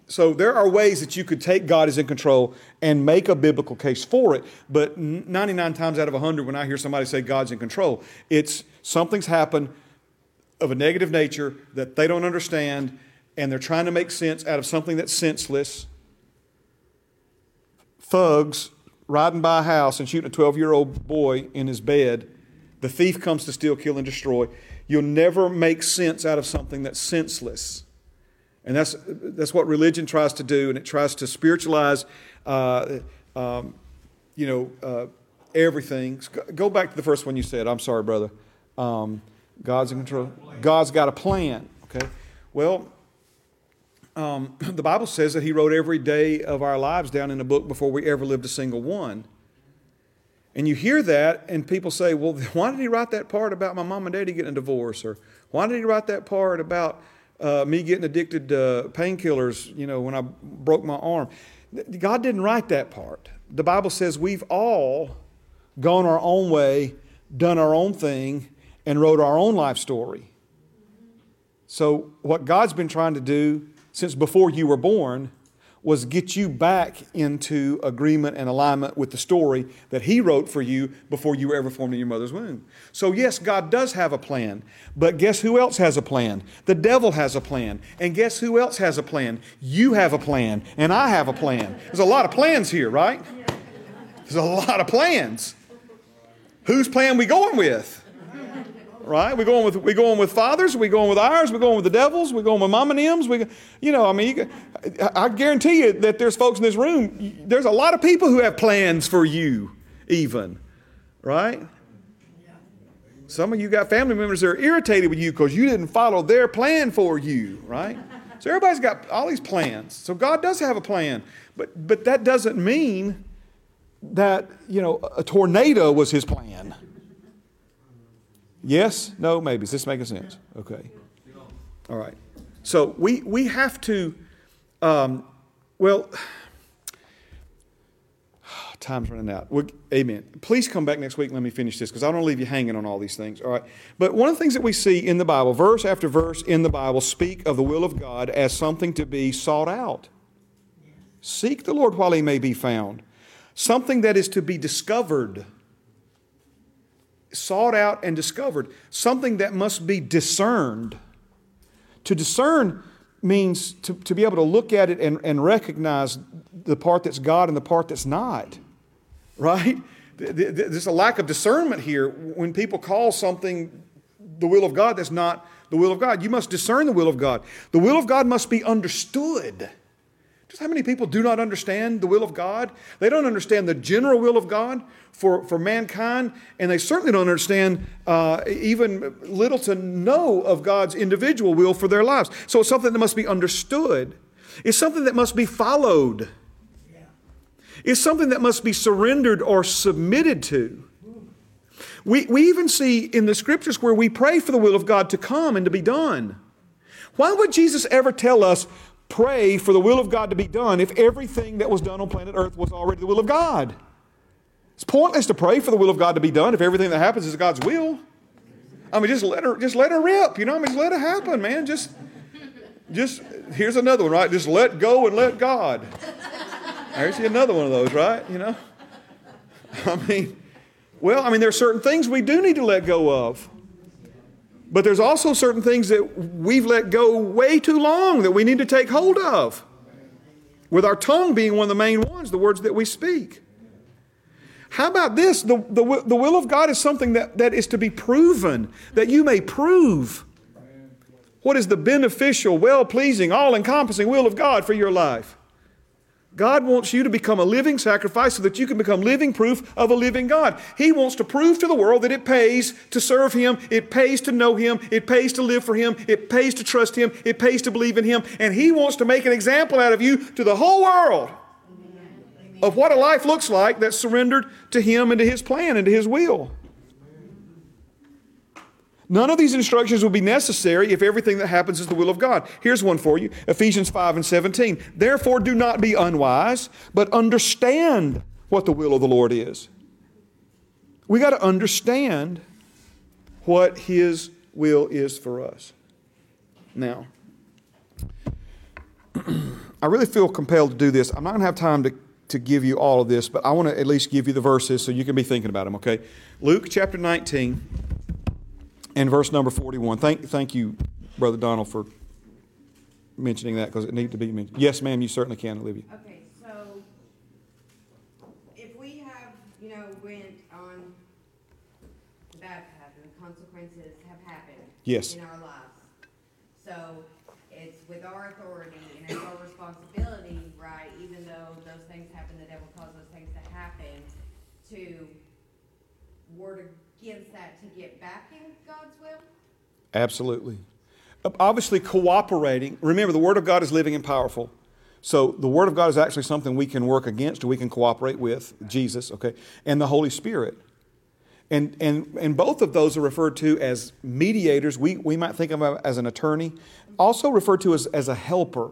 So there are ways that you could take God is in control and make a biblical case for it. But 99 times out of 100, when I hear somebody say God's in control, it's something's happened of a negative nature that they don't understand, and they're trying to make sense out of something that's senseless. Thugs riding by a house and shooting a 12 year old boy in his bed. The thief comes to steal, kill, and destroy. You'll never make sense out of something that's senseless. And that's, that's what religion tries to do, and it tries to spiritualize, uh, um, you know, uh, everything. Go back to the first one you said. I'm sorry, brother. Um, God's in control. God's got a plan. Okay. Well, um, the Bible says that He wrote every day of our lives down in a book before we ever lived a single one. And you hear that, and people say, well, why did he write that part about my mom and daddy getting a divorce? Or why did he write that part about uh, me getting addicted to painkillers, you know, when I broke my arm? God didn't write that part. The Bible says we've all gone our own way, done our own thing, and wrote our own life story. So, what God's been trying to do since before you were born was get you back into agreement and alignment with the story that He wrote for you before you were ever formed in your mother's womb. So, yes, God does have a plan, but guess who else has a plan? The devil has a plan. And guess who else has a plan? You have a plan, and I have a plan. There's a lot of plans here, right? There's a lot of plans. Whose plan we going with? Right? We're going with we going with fathers. We going with ours. We're going with the devils. We're going with mom and M's. We, you know, I mean, you, I guarantee you that there's folks in this room. There's a lot of people who have plans for you, even, right? Some of you got family members that are irritated with you because you didn't follow their plan for you, right? So everybody's got all these plans. So God does have a plan, but but that doesn't mean that you know a tornado was His plan. Yes? No? Maybe. Is this making sense? Okay. All right. So we, we have to, um, well, time's running out. We're, amen. Please come back next week and let me finish this because I don't want to leave you hanging on all these things. All right. But one of the things that we see in the Bible, verse after verse in the Bible, speak of the will of God as something to be sought out. Seek the Lord while he may be found. Something that is to be discovered sought out and discovered, something that must be discerned. To discern means to, to be able to look at it and, and recognize the part that's God and the part that's not, right? There's a lack of discernment here when people call something the will of God that's not the will of God. You must discern the will of God. The will of God must be understood. Just how many people do not understand the will of God? They don't understand the general will of God for, for mankind, and they certainly don't understand uh, even little to no of God's individual will for their lives. So it's something that must be understood, it's something that must be followed, it's something that must be surrendered or submitted to. We, we even see in the scriptures where we pray for the will of God to come and to be done. Why would Jesus ever tell us, pray for the will of God to be done if everything that was done on planet Earth was already the will of God. It's pointless to pray for the will of God to be done if everything that happens is God's will. I mean, just let her, just let her rip. You know, I mean, just let it happen, man. Just, just here's another one, right? Just let go and let God. There's another one of those, right? You know, I mean, well, I mean, there are certain things we do need to let go of. But there's also certain things that we've let go way too long that we need to take hold of. With our tongue being one of the main ones, the words that we speak. How about this? The, the, the will of God is something that, that is to be proven, that you may prove what is the beneficial, well pleasing, all encompassing will of God for your life. God wants you to become a living sacrifice so that you can become living proof of a living God. He wants to prove to the world that it pays to serve Him, it pays to know Him, it pays to live for Him, it pays to trust Him, it pays to believe in Him, and He wants to make an example out of you to the whole world of what a life looks like that's surrendered to Him and to His plan and to His will. None of these instructions will be necessary if everything that happens is the will of God. Here's one for you Ephesians 5 and 17. Therefore, do not be unwise, but understand what the will of the Lord is. We got to understand what His will is for us. Now, I really feel compelled to do this. I'm not going to have time to, to give you all of this, but I want to at least give you the verses so you can be thinking about them, okay? Luke chapter 19 and verse number 41. Thank, thank you, Brother Donald, for mentioning that because it needed to be mentioned. Yes, ma'am, you certainly can, Olivia. Okay, so if we have, you know, went on the bad path and the consequences have happened Yes. in our lives. So if it's with our authority and it's our responsibility, right, even though those things happen, the devil caused those things to happen, to word against that to get back in God's will? Absolutely. Obviously, cooperating. Remember, the Word of God is living and powerful. So the Word of God is actually something we can work against or we can cooperate with, Jesus, okay, and the Holy Spirit. And, and, and both of those are referred to as mediators. We, we might think of them as an attorney, also referred to as, as a helper.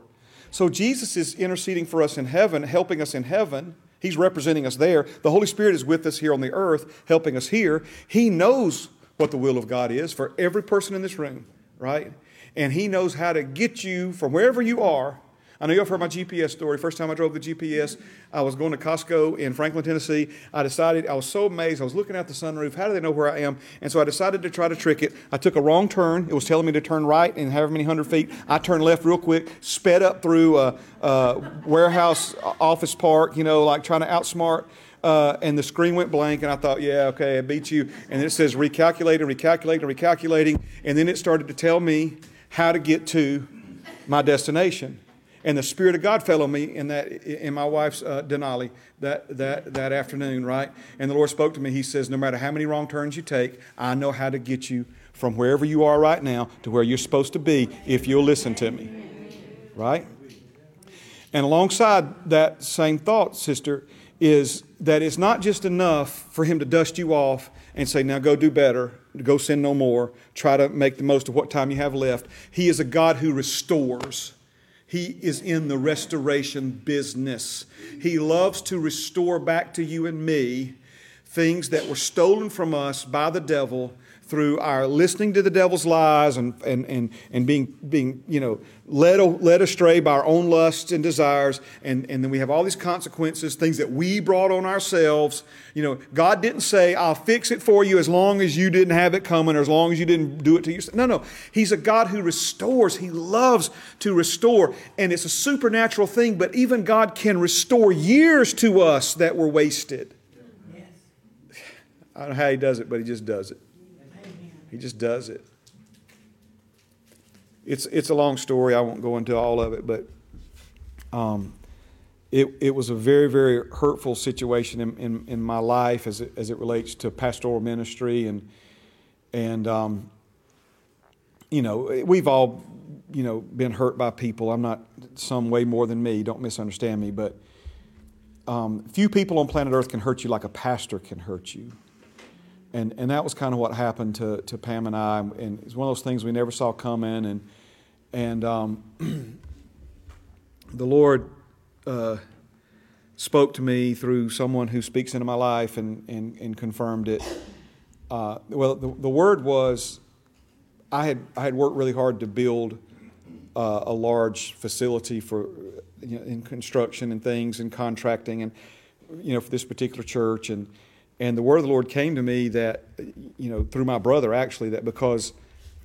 So Jesus is interceding for us in heaven, helping us in heaven. He's representing us there. The Holy Spirit is with us here on the earth, helping us here. He knows what the will of God is for every person in this room, right? And He knows how to get you from wherever you are I know you've heard my GPS story. First time I drove the GPS, I was going to Costco in Franklin, Tennessee. I decided, I was so amazed. I was looking out the sunroof. How do they know where I am? And so I decided to try to trick it. I took a wrong turn. It was telling me to turn right in however many hundred feet. I turned left real quick, sped up through a, a warehouse office park, you know, like trying to outsmart. Uh, and the screen went blank, and I thought, yeah, okay, I beat you. And it says recalculating, recalculating, recalculating. And then it started to tell me how to get to my destination. And the Spirit of God fell on me in that in my wife's uh, Denali that, that, that afternoon, right? And the Lord spoke to me. He says, No matter how many wrong turns you take, I know how to get you from wherever you are right now to where you're supposed to be if you'll listen to me. Right? And alongside that same thought, sister, is that it's not just enough for Him to dust you off and say, Now go do better, go sin no more, try to make the most of what time you have left. He is a God who restores. He is in the restoration business. He loves to restore back to you and me things that were stolen from us by the devil through our listening to the devil's lies and, and, and, and being, being you know, led, led astray by our own lusts and desires. And, and then we have all these consequences, things that we brought on ourselves. You know, God didn't say, I'll fix it for you as long as you didn't have it coming or as long as you didn't do it to yourself. No, no. He's a God who restores. He loves to restore. And it's a supernatural thing, but even God can restore years to us that were wasted. Yes. I don't know how he does it, but he just does it. He just does it. It's, it's a long story. I won't go into all of it, but um, it, it was a very, very hurtful situation in, in, in, my life as it, as it relates to pastoral ministry. And, and um, you know, we've all, you know, been hurt by people. I'm not some way more than me. Don't misunderstand me. But um, few people on planet Earth can hurt you like a pastor can hurt you and and that was kind of what happened to, to Pam and I. And it's one of those things we never saw coming. And and um, the Lord uh, spoke to me through someone who speaks into my life and and, and confirmed it. Uh, well, the, the word was, I had I had worked really hard to build uh, a large facility for you know, in construction and things and contracting and you know for this particular church and and the word of the Lord came to me that, you know, through my brother actually, that because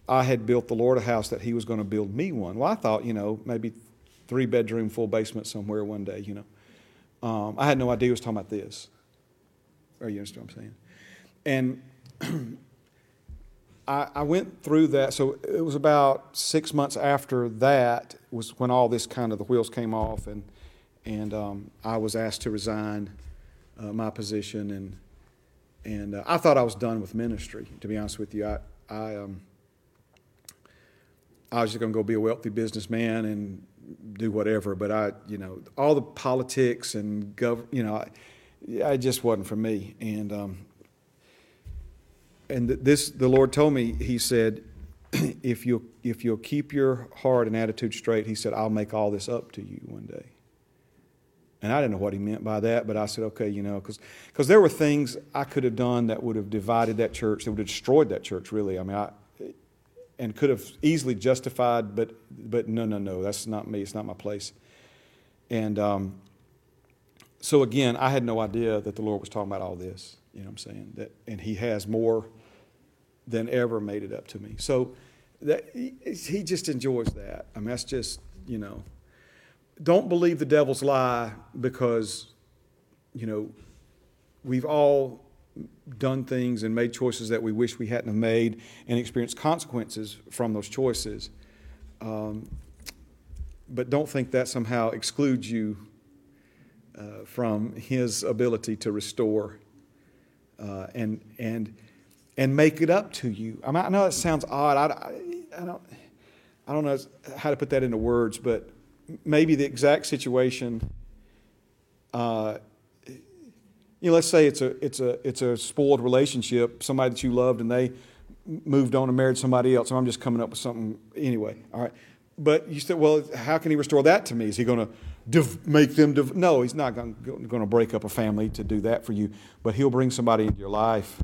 I had built the Lord a house, that he was going to build me one. Well, I thought, you know, maybe three bedroom, full basement somewhere one day, you know. Um, I had no idea he was talking about this. Are you understand what I'm saying? And I, I, went through that. So it was about six months after that was when all this kind of the wheels came off, and and um, I was asked to resign uh, my position and and uh, I thought I was done with ministry. To be honest with you, I I, um, I was just going to go be a wealthy businessman and do whatever. But I, you know, all the politics and gov, you know, I, it just wasn't for me. And um, and this, the Lord told me. He said, if you if you'll keep your heart and attitude straight, He said, I'll make all this up to you one day. And I didn't know what he meant by that, but I said, okay, you know, because there were things I could have done that would have divided that church, that would have destroyed that church, really. I mean, I, and could have easily justified, but, but no, no, no, that's not me. It's not my place. And um, so, again, I had no idea that the Lord was talking about all this. You know what I'm saying? That, and He has more than ever made it up to me. So that, he, he just enjoys that. I mean, that's just, you know don't believe the devil's lie because, you know, we've all done things and made choices that we wish we hadn't have made and experienced consequences from those choices. Um, but don't think that somehow excludes you uh, from His ability to restore uh, and and and make it up to you. I, mean, I know it sounds odd. I, I, I don't I don't know how to put that into words, but maybe the exact situation. Uh, you know, let's say it's a it's a it's a spoiled relationship, somebody that you loved, and they moved on and married somebody else. And I'm just coming up with something anyway. All right, but you said, well, how can he restore that to me? Is he going to div- make them? Div- no, he's not going to break up a family to do that for you. But he'll bring somebody into your life.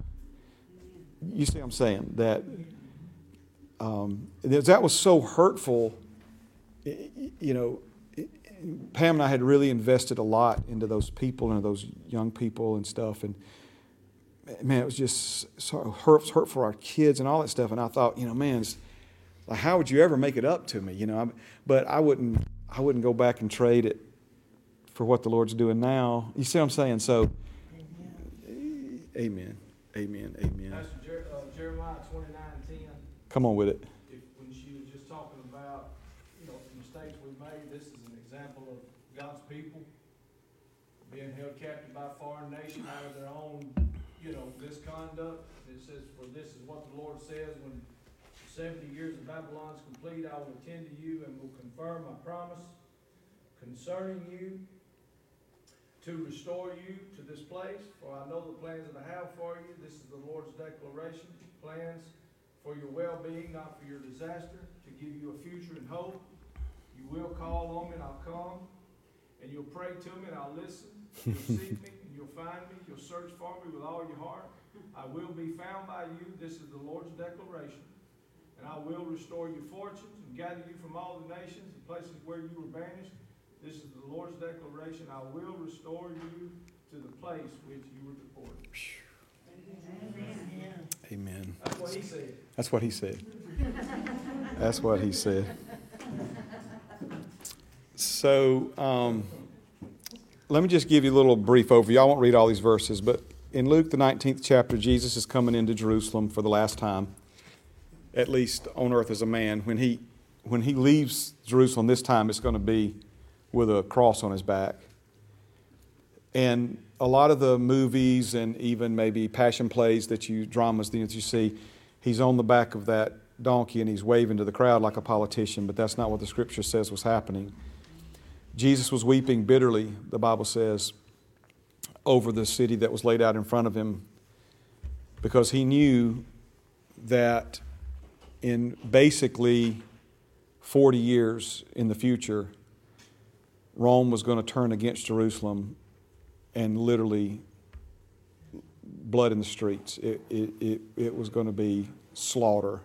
You see, what I'm saying that um, that was so hurtful. You know, Pam and I had really invested a lot into those people and those young people and stuff, and man, it was just so hurt, hurt for our kids and all that stuff. And I thought, you know, man, like, how would you ever make it up to me? You know, but I wouldn't, I wouldn't go back and trade it for what the Lord's doing now. You see what I'm saying? So, amen, amen, amen. Pastor Jer- uh, Jeremiah twenty-nine ten. Come on with it. If, when she was just talking about, you know, the mistakes we made, this is an example of God's people being held captive by foreign nation out of their own, you know, misconduct. It says, for this is what the Lord says, when seventy years of Babylon is complete, I will attend to you and will confirm my promise concerning you to restore you to this place, for I know the plans that I have for you. This is the Lord's declaration, plans for your well-being, not for your disaster, to give you a future and hope. You will call on me and I'll come, and you'll pray to me and I'll listen. You'll seek me and you'll find me. You'll search for me with all your heart. I will be found by you. This is the Lord's declaration. And I will restore your fortunes and gather you from all the nations and places where you were banished. This is the Lord's declaration. I will restore you to the place which you were deported. Amen. That's what he said. That's what he said. That's what he said. So, um, let me just give you a little brief overview. I won't read all these verses, but in Luke, the 19th chapter, Jesus is coming into Jerusalem for the last time, at least on earth as a man. When he, when he leaves Jerusalem this time, it's going to be with a cross on his back. And a lot of the movies and even maybe passion plays that you, dramas that you see, he's on the back of that donkey and he's waving to the crowd like a politician, but that's not what the scripture says was happening. Jesus was weeping bitterly, the Bible says, over the city that was laid out in front of him because he knew that in basically 40 years in the future, Rome was going to turn against Jerusalem and literally blood in the streets. It, it, it, it was going to be slaughter.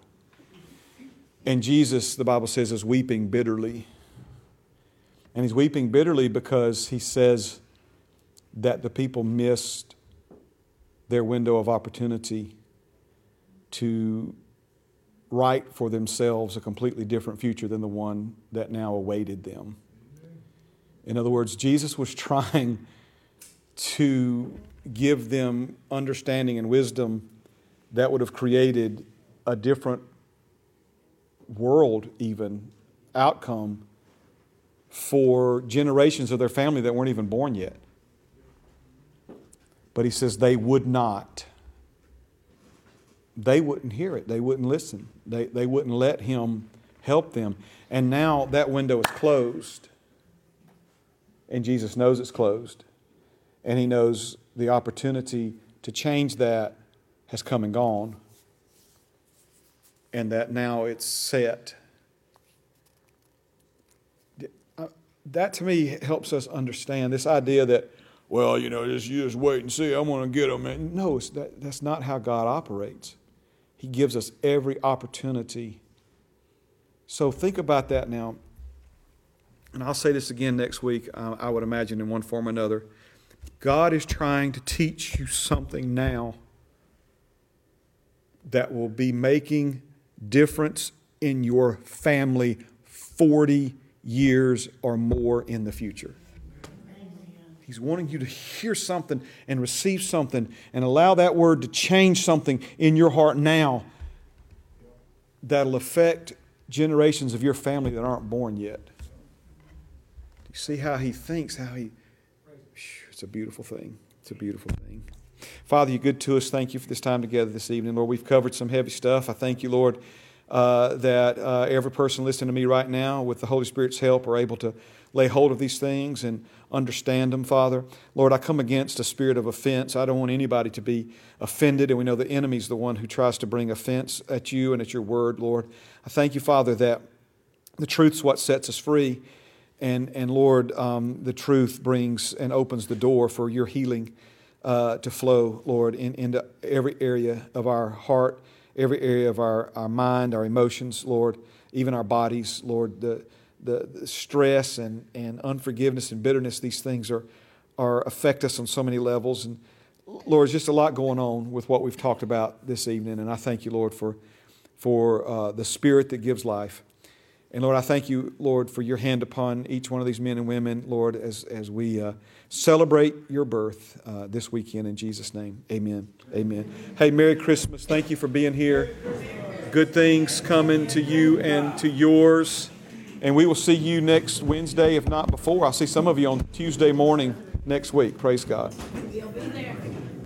And Jesus, the Bible says, is weeping bitterly. And he's weeping bitterly because he says that the people missed their window of opportunity to write for themselves a completely different future than the one that now awaited them. In other words, Jesus was trying to give them understanding and wisdom that would have created a different world, even outcome for generations of their family that weren't even born yet. But he says they would not. They wouldn't hear it. They wouldn't listen. They, they wouldn't let him help them. And now that window is closed. And Jesus knows it's closed. And he knows the opportunity to change that has come and gone. And that now it's set. That to me helps us understand this idea that, well, you know, just, you just wait and see. I'm going to get them. And no, that, that's not how God operates. He gives us every opportunity. So think about that now and I'll say this again next week, uh, I would imagine, in one form or another. God is trying to teach you something now that will be making difference in your family 40 years or more in the future. He's wanting you to hear something and receive something and allow that word to change something in your heart now that'll affect generations of your family that aren't born yet. see how he thinks, how he. It's a beautiful thing. It's a beautiful thing. Father, you're good to us. Thank you for this time together this evening. Lord, we've covered some heavy stuff. I thank you, Lord, uh, that uh, every person listening to me right now, with the Holy Spirit's help, are able to lay hold of these things and understand them, Father. Lord, I come against a spirit of offense. I don't want anybody to be offended, and we know the enemy's the one who tries to bring offense at you and at your word, Lord. I thank you, Father, that the truth's what sets us free. And, and Lord, um, the truth brings and opens the door for your healing uh, to flow, Lord, in, into every area of our heart, every area of our, our mind, our emotions, Lord, even our bodies, Lord. The, the, the stress and, and unforgiveness and bitterness, these things are, are affect us on so many levels. And Lord, there's just a lot going on with what we've talked about this evening. And I thank you, Lord, for, for uh, the spirit that gives life. And Lord, I thank you, Lord, for your hand upon each one of these men and women, Lord, as, as we uh, celebrate your birth uh, this weekend in Jesus' name. Amen. Amen. Hey, Merry Christmas. Thank you for being here. Good things coming to you and to yours. And we will see you next Wednesday, if not before. I'll see some of you on Tuesday morning next week. Praise God.